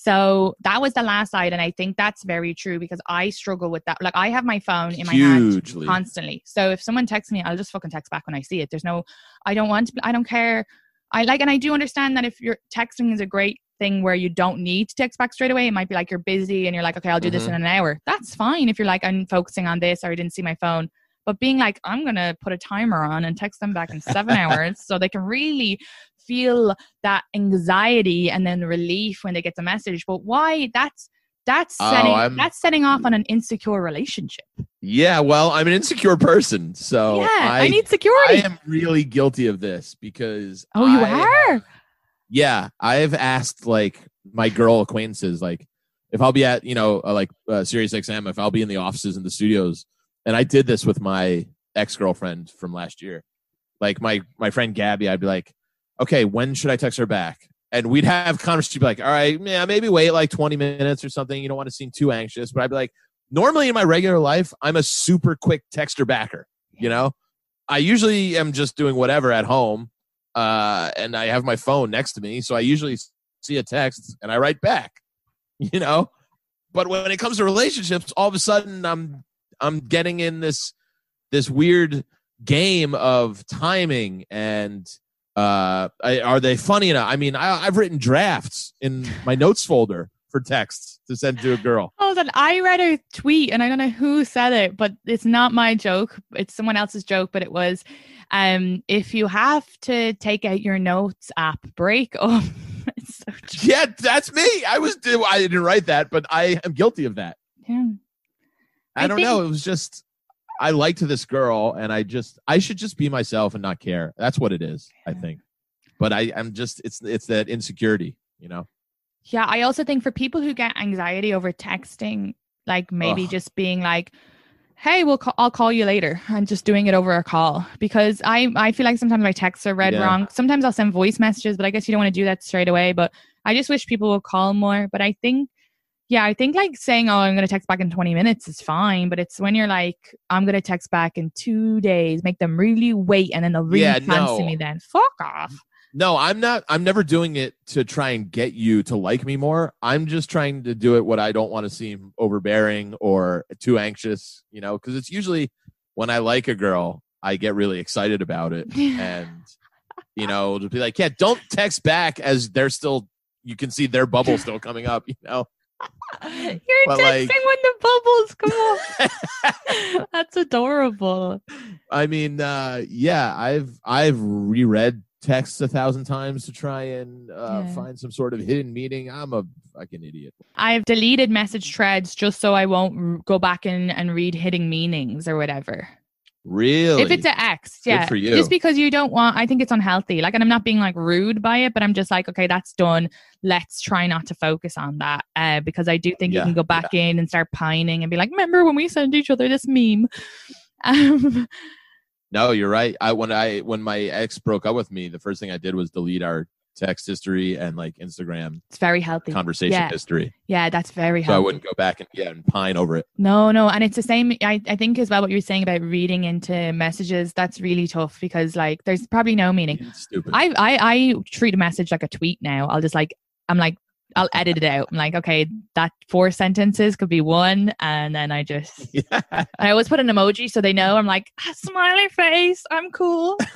So that was the last slide. And I think that's very true because I struggle with that. Like I have my phone in my hand constantly. So if someone texts me, I'll just fucking text back when I see it. There's no, I don't want to, I don't care. I like, and I do understand that if you're texting is a great thing where you don't need to text back straight away. It might be like you're busy and you're like, okay, I'll do this Mhm. in an hour. That's fine if you're like, I'm focusing on this or I didn't see my phone. But being like, I'm going to put a timer on and text them back in seven hours so they can really feel that anxiety and then relief when they get the message. But why? That's, that's Oh, setting, I'm- that's setting off on an insecure relationship. Yeah. Well, I'm an insecure person, so yeah, I, I need security. I am really guilty of this because oh, you I are? Yeah, I've asked like my girl acquaintances, like if I'll be at you know uh, like uh, Sirius XM, if I'll be in the offices and the studios, and I did this with my ex girlfriend from last year. Like my my friend Gabby, I'd be like, okay, when should I text her back? And we'd have conversations. She'd be like, all right, yeah, maybe wait like 20 minutes or something. You don't want to seem too anxious. But I'd be like, normally in my regular life, I'm a super quick texter backer. You know, I usually am just doing whatever at home, uh, and I have my phone next to me, so I usually see a text and I write back. You know, but when it comes to relationships, all of a sudden I'm I'm getting in this this weird game of timing and uh I, are they funny enough? I mean, I, I've written drafts in my notes folder for texts to send to a girl. Oh, that I read a tweet and I don't know who said it, but it's not my joke. It's someone else's joke, but it was um if you have to take out your notes app, break up. it's so true. Yeah, that's me. I was I didn't write that, but I am guilty of that. Yeah. I, I don't think- know. It was just I liked this girl, and I just I should just be myself and not care. That's what it is, I think. But I I'm just it's it's that insecurity, you know. Yeah, I also think for people who get anxiety over texting, like maybe Ugh. just being like, "Hey, we'll call, I'll call you later," and just doing it over a call because I I feel like sometimes my texts are read Yeah. wrong. Sometimes I'll send voice messages, but I guess you don't want to do that straight away. But I just wish people would call more. But I think. Yeah, I think like saying, "Oh, I'm going to text back in 20 minutes" is fine, but it's when you're like, "I'm going to text back in two days," make them really wait, and then they'll really Yeah, fancy no. me. Then fuck off. No, I'm not. I'm never doing it to try and get you to like me more. I'm just trying to do it what I don't want to seem overbearing or too anxious, you know, because it's usually when I like a girl, I get really excited about it. And, you know, to be like, yeah, don't text back as they're still, you can see their bubble still coming up, you know? You're But, texting like- when the bubbles come off. That's adorable. I mean, uh, yeah, I've I've reread texts a thousand times to try and uh, Yeah. find some sort of hidden meaning. I'm a fucking idiot. I've deleted message threads just so I won't r- go back in and read hidden meanings or whatever. Really? If it's an ex, Good yeah. for you. Just because you don't want, I think it's unhealthy. Like, and I'm not being like rude by it, but I'm just like, okay, that's done. Let's try not to focus on that uh, because I do think you can go back in and start pining and be like, remember when we sent each other this meme? Um, No, you're right. I when I when my ex broke up with me, the first thing I did was delete our text history and like Instagram it's very healthy. conversation Yeah. history. Yeah, that's very healthy. So I wouldn't go back and yeah and pine over it. No, no, and it's the same. I, I think as well what you were saying about reading into messages. That's really tough because like there's probably no meaning. It's stupid. I I I treat a message like a tweet now. I'll just like I'm like I'll edit it out. I'm like okay, that four sentences could be one, and then I just yeah. I always put an emoji so they know. I'm like "Ah, smiley face. I'm cool.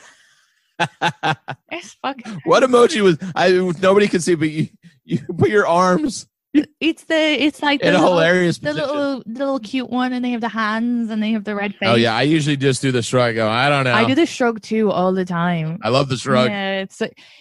It's fucking. what emoji was I nobody could see but you you put your arms It's the it's like the little, hilarious the position. little little cute one, and they have the hands, and they have the red face. Oh yeah, I usually just do the shrug. I go, I don't know. I do the shrug too all the time. I love the shrug. Yeah, it's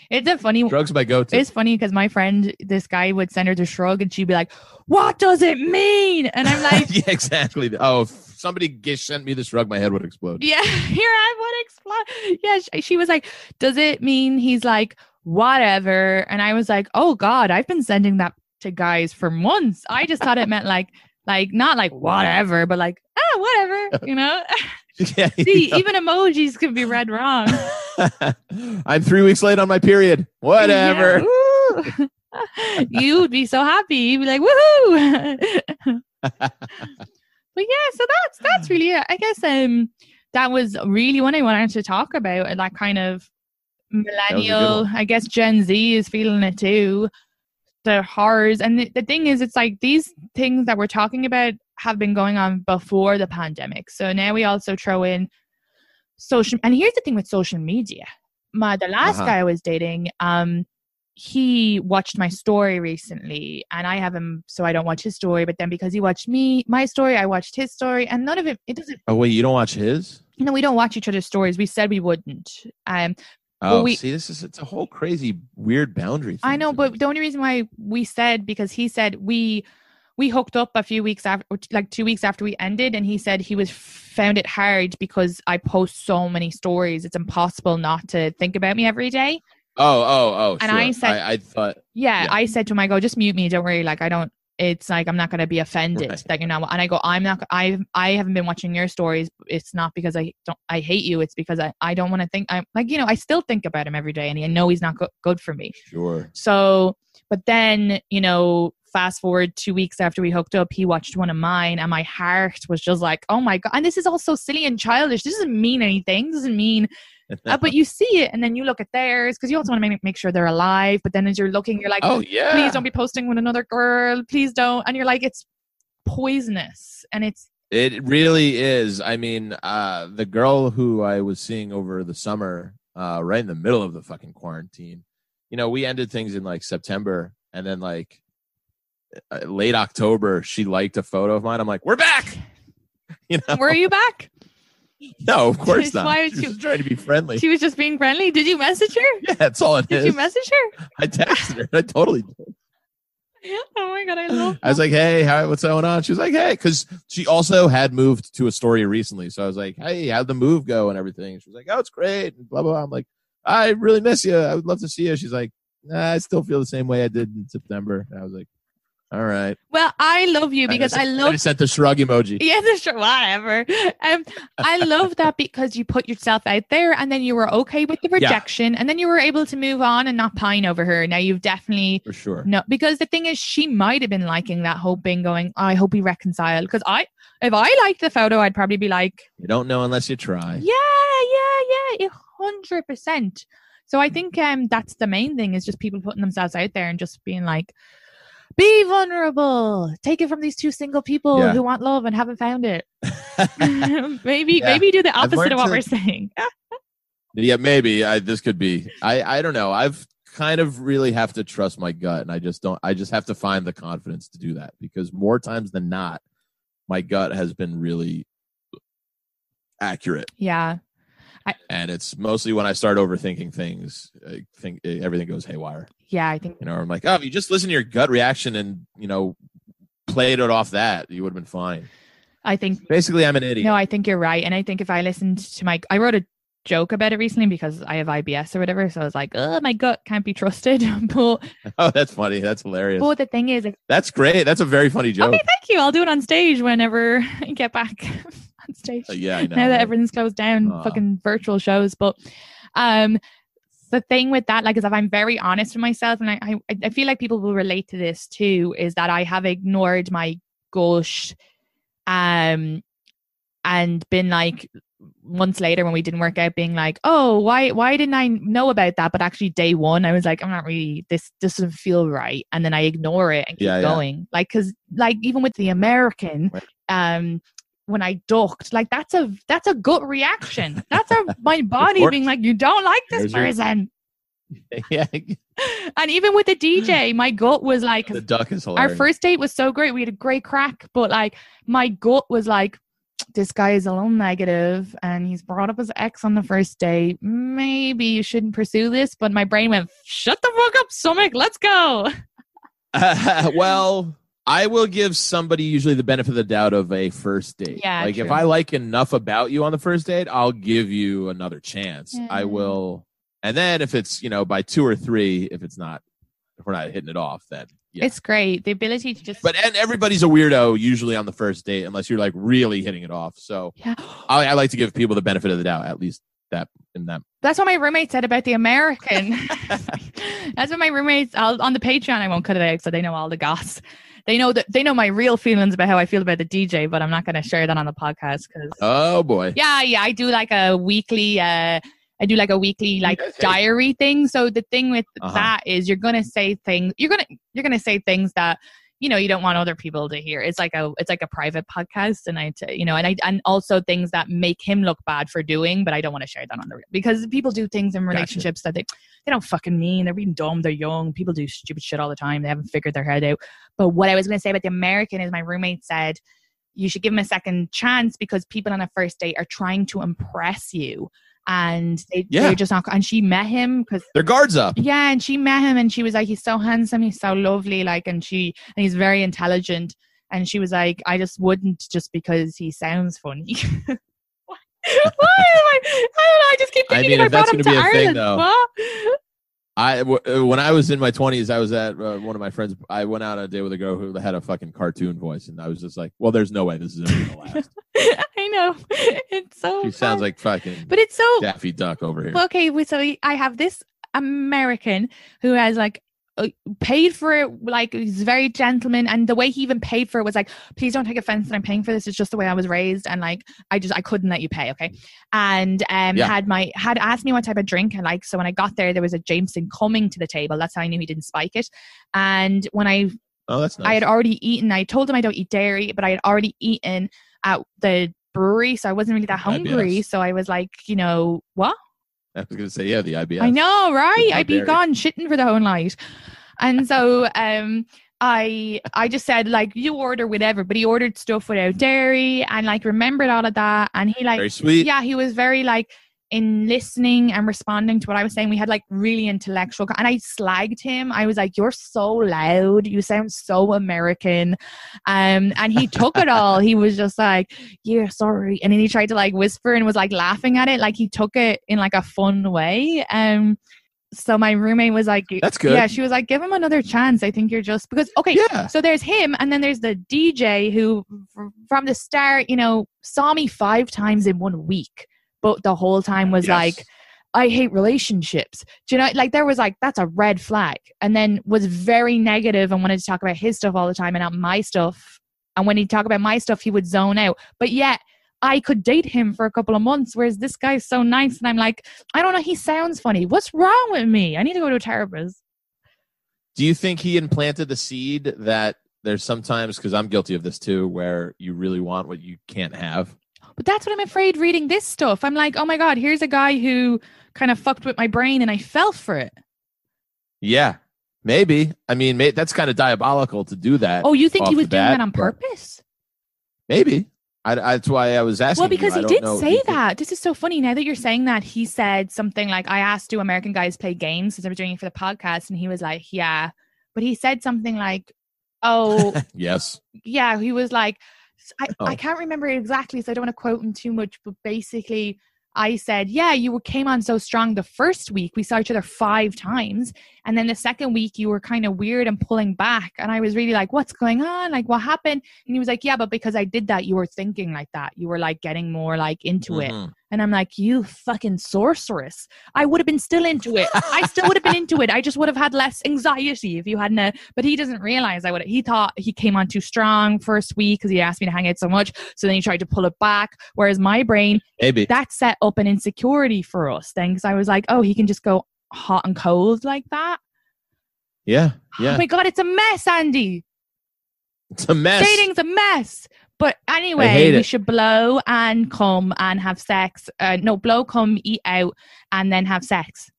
it's a funny. Shrug's my go-to. It's funny because my friend, this guy, would send her the shrug, and she'd be like, "What does it mean?" And I'm like, yeah, exactly. Oh, if somebody sent me the shrug, my head would explode. "Yeah, here I would explode." Yeah, she, she was like, "Does it mean he's like whatever?" And I was like, "Oh God, I've been sending that to guys for months. I just thought it meant like." Like not like whatever, but like ah whatever, you know. yeah, See, even emojis can be read wrong. I'm three weeks late on my period. Whatever. Yeah. You'd be so happy. You'd be like, woohoo. but yeah, so that's that's really it. I guess um that was really what I wanted to talk about that kind of was a good millennial. I guess Gen Z is feeling it too. The horrors. And the, the thing is it's like these things that we're talking about have been going on before the pandemic. So now we also throw in social and here's the thing with social media. My the last Uh-huh. guy I was dating, um, he watched my story recently and I have him so I don't watch his story, but then because he watched me my story, I watched his story and none of it it doesn't Oh wait, you don't watch his? you know, we don't watch each other's stories. We said we wouldn't. Um Oh, we- see, this is it's a whole crazy weird boundary. I know, but me. the only reason why we said because he said we we hooked up a few weeks after like two weeks after we ended and he said he was found it hard because I post so many stories. It's impossible not to think about me every day. oh, oh, oh. And sure. I said- I, I thought, Yeah, Yeah. I said to him, I go, just mute me. Don't worry. Like, I don't, it's like, I'm not going to be offended Right. that you're not. And I go, I'm not, I, I haven't been watching your stories. It's not because I don't, I hate you. It's because I, I don't want to think, I'm like, you know, I still think about him every day and I know he's not go- good for me. sure. So, but then, you know, fast forward two weeks after we hooked up, he watched one of mine and my heart was just like, oh my God. And this is all so silly and childish. This doesn't mean anything. Doesn't mean uh, but you see it and then you look at theirs because you also want to make, make sure they're alive. But then as you're looking, you're like, oh yeah. please don't be posting with another girl. Please don't. And you're like, it's poisonous. And it's, It really is. I mean, uh, the girl who I was seeing over the summer, uh, right in the middle of the fucking quarantine, you know, we ended things in like September, and then like Uh, late October, she liked a photo of mine. I'm like, we're back. You know, were you back? no, of course not. Why she would was trying to be friendly. She was just being friendly. Did you message her? yeah, that's all it Did is. you message her? I texted her. I totally did. oh my god, I love. I was like, "Hey, how, what's going on?" She was like, "Hey," because she also had moved to Astoria recently. So I was like, "Hey, how'd the move go?" and everything. She was like, "Oh, it's great." And blah blah. blah. I'm like, "I really miss you. I would love to see you." She's like, nah, "I still feel the same way I did in September." And I was like, "All right." Well, I love you because I, just- love just sent the shrug emoji. Yeah, that's true. Whatever. Um, I love that because you put yourself out there, and then you were okay with the rejection, and then you were able to move on and not pine over her. Now you've definitely For sure. no, because the thing is, she might have been liking that, hoping, going, "I hope we reconcile." Because I, if I liked the photo, I'd probably be like, You don't know unless you try. "Yeah, yeah, yeah, a hundred percent." So I think um that's the main thing is just people putting themselves out there and just being like, "Be vulnerable. Take it from these two single people Yeah. who want love and haven't found it." maybe Yeah. maybe do the opposite of what to- we're saying. Yeah, maybe. I this could be. I I don't know. I've kind of really have to trust my gut, and I just don't. I just have to find the confidence to do that because more times than not, my gut has been really accurate, yeah. And it's mostly when I start overthinking things. I think eh, everything goes haywire. Yeah, I think You know, I'm like, oh, if you just listen to your gut reaction and you know played it off that, you would have been fine. I think Basically, I'm an idiot. no, I think you're right. And I think if I listened to my I wrote a joke about it recently because I have IBS or whatever. So I was like, oh my gut can't be trusted. but oh, that's funny. That's hilarious. but the thing is if, That's great. That's a very funny joke. Okay, thank you. I'll do it on stage whenever I get back on stage. Uh, yeah, I know. now that everything's closed down, Aw. fucking virtual shows. But um the thing with that, like, is if I'm very honest with myself, and I, I, I feel like people will relate to this too, is that I have ignored my gut, um, and been like months later when we didn't work out, being like, oh, why, why didn't I know about that? But actually, day one, I was like, I'm not really this. This doesn't feel right, and then I ignore it and keep Yeah, yeah. going, like, because like even with the American, um when I ducked. Like that's a that's a gut reaction. That's a my body being like, you don't like this There's your- person. yeah, And even with the DJ, my gut was like, the duck is our first date was so great. We had a great crack, but like my gut was like, this guy is a little negative and he's brought up his ex on the first date. Maybe you shouldn't pursue this. But my brain went, shut the fuck up, stomach. Let's go. well, I will give somebody usually the benefit of the doubt of a first date. Yeah, like if. I like enough about you on the first date, I'll give you another chance. I will, and then if it's you know by two or three, if it's not, if we're not hitting it off, then yeah. It's great. The ability to just but and everybody's a weirdo usually on the first date unless you're like really hitting it off. So yeah. I, I like to give people the benefit of the doubt at least that in that. That's what my roommate said about the American. That's what my roommates I'll, on the Patreon. I won't cut it out so they know all the goss. They know that they know my real feelings about how I feel about the DJ, but I'm not going to share that on the podcast because Oh boy. yeah, yeah, I do like a weekly. uh I do like a weekly like diary thing. So the thing with Uh-huh. that is you're gonna say things. You're gonna you're gonna say things that you know you don't want other people to hear. It's like a it's like a private podcast, and I you know and I and also things that make him look bad for doing, but I don't want to share that on the because people do things in Gotcha. relationships that they they don't fucking mean. They're being dumb. They're young. People do stupid shit all the time. They haven't figured their head out. But what I was going to say about the American is my roommate said you should give him a second chance because people on a first date are trying to impress you and they, Yeah. they're just not and she met him because Their guards up. yeah and she met him and she was like he's so handsome he's so lovely like and she and he's very intelligent and she was like i just wouldn't just because he sounds funny Why am I, I don't know. I just keep I thinking mean, if I that's brought him gonna to be a thing, though. What? I w- uh, when I was in my twenties, I was at uh, one of my friends. I went out on a date with a girl who had a fucking cartoon voice, and I was just like, "Well, there's no way this is ever gonna last." I know. It's so. She sounds like fucking But it's so. Daffy Duck over here. Okay, we- so I have this American who has like uh, paid for it, like he's very gentleman, and the way he even paid for it was like, please don't take offense that I'm paying for this. It's just the way I was raised, and like I just I couldn't let you pay, okay? And um, Yeah. had my had asked me what type of drink I like. So when I got there, there was a Jameson coming to the table. That's how I knew he didn't spike it. And when I oh, that's nice. I had already eaten. I told him I don't eat dairy, but I had already eaten at the brewery, so I wasn't really that hungry. IBS. So I was like, you know, what? I was gonna say, yeah, the IBS. I know, right? I'd be gone shitting for the whole night. And so um I I just said like you order whatever, but he ordered stuff without dairy and like remembered all of that and he like Very sweet. yeah, he was very like in listening and responding to what I was saying. We had like really intellectual, and I slagged him. I was like, "You're so loud. You sound so American," um, and he took it all. He was just like, "Yeah, sorry," and then he tried to like whisper and was like laughing at it, like he took it in like a fun way. Um, so my roommate was like, That's good. Yeah, she was like, "Give him another chance. I think you're just because okay." Yeah. So there's him, and then there's the DJ who, from the start, you know, saw me five times in one week, but the whole time was Yes. like, I hate relationships. Do you know, like there was like, that's a red flag. And then was very negative and wanted to talk about his stuff all the time and not my stuff. And when he'd talk about my stuff, he would zone out. But yet, I could date him for a couple of months, whereas this guy's so nice. And I'm like, I don't know, he sounds funny. What's wrong with me? I need to go to a therapist. Do you think he implanted the seed that there's sometimes because I'm guilty of this too, where you really want what you can't have? But that's what I'm afraid reading this stuff. I'm like, oh my God, here's a guy who kind of fucked with my brain and I fell for it. Yeah, maybe. I mean, may, that's kind of diabolical to do that. Oh, you think he was doing bat, that on purpose? Maybe. I, I- that's why I was asking. Well, because you. He did say could- that. This is so funny. Now that you're saying that, he said something like, I asked, do American guys play games? Because I was doing it for the podcast. And he was like, yeah. But he said something like, oh, Yes. yeah. He was like, I, I Oh. can't remember exactly. So I don't want to quote him too much. But basically, I said, yeah, you came on so strong the first week. We saw each other five times. And then the second week, you were kind of weird and pulling back. And I was really like, what's going on? Like, what happened? And he was like, yeah, but because I did that, you were thinking like that. You were like getting more like into it. Mm-hmm. And I'm like, you fucking sorceress. I would have been still into it. I still would have been into it. I just would have had less anxiety if you hadn't. But he doesn't realize I would. He thought he came on too strong first week because he asked me to hang out so much. So then he tried to pull it back. Whereas my brain, Maybe. that set up an insecurity for us then because I was like, oh, he can just go hot and cold like that. Yeah. Oh Yeah. my God, it's a mess, Andy. It's a mess. Dating's a mess. But anyway, we it. should blow and come and have sex. Uh, no, blow, come, eat out, and then have sex.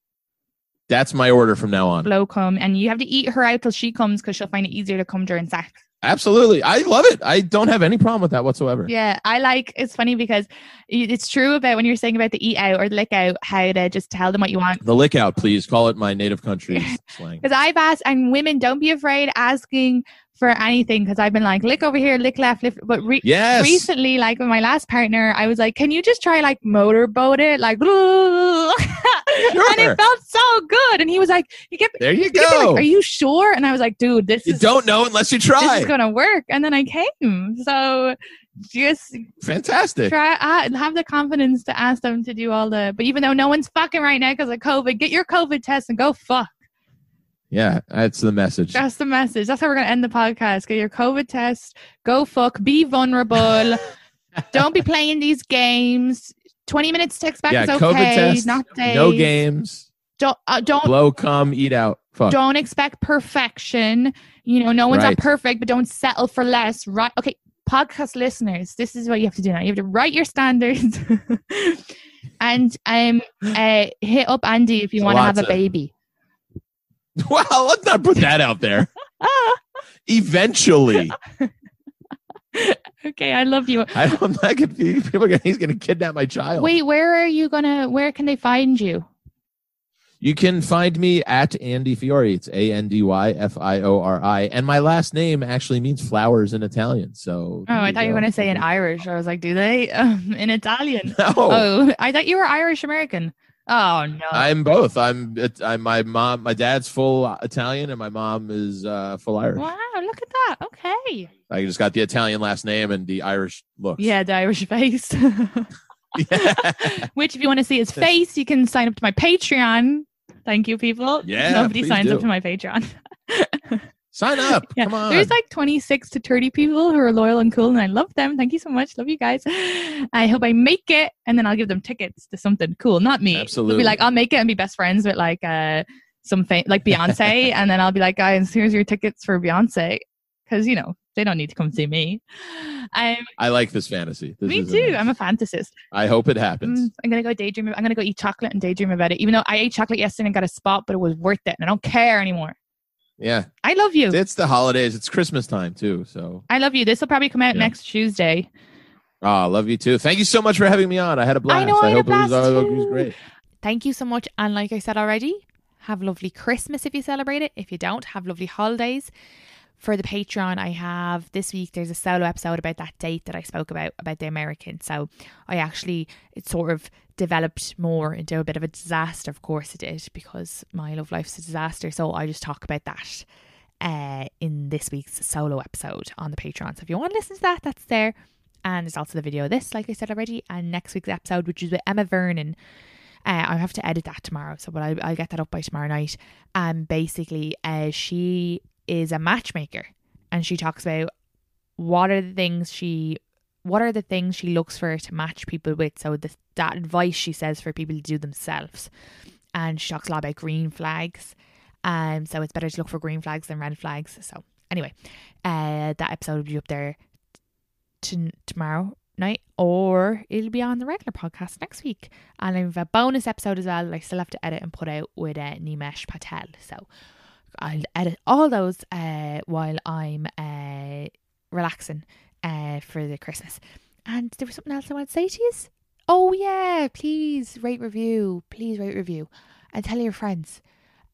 That's my order from now on. Blow, come, and you have to eat her out till she comes because she'll find it easier to come during sex. Absolutely. I love it. I don't have any problem with that whatsoever. Yeah, I like. It's funny because it's true about when you're saying about the eat out or the lick out, how to just tell them what you want. The lick out, please. Call it my native country slang. Because I've asked, and women, don't be afraid asking for anything. Because I've been like, lick over here, lick left, lick. But re- Yes. recently, like with my last partner, I was like, "Can you just try like motorboat it, like?" and it felt so good. And he was like, "You kept, There you he go. like, Are you sure?" And I was like, "Dude, this you is don't know unless you try. this is gonna work." And then I came. So just Fantastic. try uh, have the confidence to ask them to do all the. But even though no one's fucking right now because of COVID, get your COVID test and go fuck. Yeah, that's the message. That's the message. That's how we're gonna end the podcast. Get your COVID test. Go fuck. Be vulnerable. don't be playing these games. Twenty minutes text back yeah, is okay. COVID test. Not days. No games. Don't uh, don't Blow, come, eat out. Fuck. don't expect perfection. You know, no one's Right. not perfect, but don't settle for less. Right? Okay, podcast listeners, this is what you have to do now. You have to write your standards, and um, uh, hit up Andy if you want to have a to- baby. Well, let's not put that out there. Eventually, okay, I love you. I don't like if people are gonna, he's going to kidnap my child. Wait, where are you gonna? Where can they find you? You can find me at Andy Fiori. It's A N D Y F I O R I, and my last name actually means flowers in Italian. So. Oh, I thought you were gonna say in Irish. I was like, do they um, in Italian? No, Oh, I thought you were Irish American. Oh no. I'm both. I'm. I'm my mom. My dad's full Italian, and my mom is uh, full Irish. Wow, look at that. Okay. I just got the Italian last name and the Irish look. Yeah, the Irish face. Which, if you want to see his face, you can sign up to my Patreon. Thank you, people. Yeah, Nobody signs do. up to my Patreon. Sign up. Yeah, Come on. There's like 26 to 30 people who are loyal and cool, and I love them. Thank you so much. Love you guys. I hope I make it, and then I'll give them tickets to something cool. Not me. They'll Absolutely. Be like, I'll make it and be best friends with like uh some fam- like Beyonce, and then I'll be like, guys, here's your tickets for Beyonce, because you know they don't need to come see me. Um, I like this fantasy. This me too. amazing. I'm a fantasist. I hope it happens. Mm, I'm gonna go daydream. I'm gonna go eat chocolate and daydream about it. Even though I ate chocolate yesterday and got a spot, but it was worth it, and I don't care anymore. Yeah, I love you. it's the holidays. It's Christmas time too. So I love you. This will probably come out Yeah. next Tuesday. Oh, love you too. Thank you so much for having me on. I had a blast. I know I, had hope a blast it was, it was great. Thank you so much. And like I said already, have lovely Christmas if you celebrate it. If you don't, have lovely holidays. For the Patreon, I have this week there's a solo episode about that date that I spoke about, about the American. So I actually, it's sort of developed more into a bit of a disaster. Of course it did, because my love life's a disaster. So I just talk about that uh, in this week's solo episode on the Patreon. So if you want to listen to that, that's there. And there's also the video of this, like I said already, and next week's episode, which is with Emma Vernon. Uh, I have to edit that tomorrow, so but I, I'll get that up by tomorrow night. And basically, uh, she is a matchmaker, and she talks about what are the things she, what are the things she looks for to match people with. So the, that advice she says for people to do themselves, and she talks a lot about green flags. Um, so it's better to look for green flags than red flags. So anyway, uh, that episode will be up there to tomorrow night or it'll be on the regular podcast next week. And I have a bonus episode as well that I still have to edit and put out with uh, Nimesh Patel. So I'll edit all those uh, while I'm uh, relaxing uh, for the Christmas. And there was something else I want to say to you. Oh yeah, please rate review. Please rate review. And tell your friends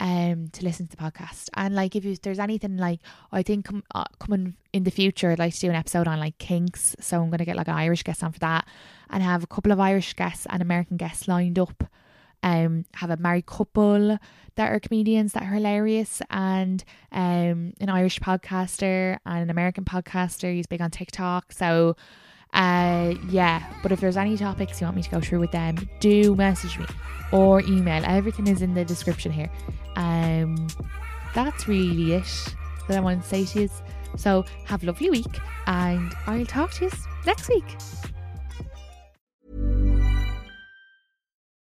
um to listen to the podcast and like if you, there's anything like I think com- uh, coming in the future I'd like to do an episode on like kinks so I'm gonna get like an Irish guest on for that and have a couple of Irish guests and American guests lined up um have a married couple that are comedians that are hilarious and um an Irish podcaster and an American podcaster. He's big on TikTok. So uh yeah but if there's any topics you want me to go through with them do message me or email. Everything is in the description here. Um that's really it that I want to say to you. So have a lovely week and I'll talk to you next week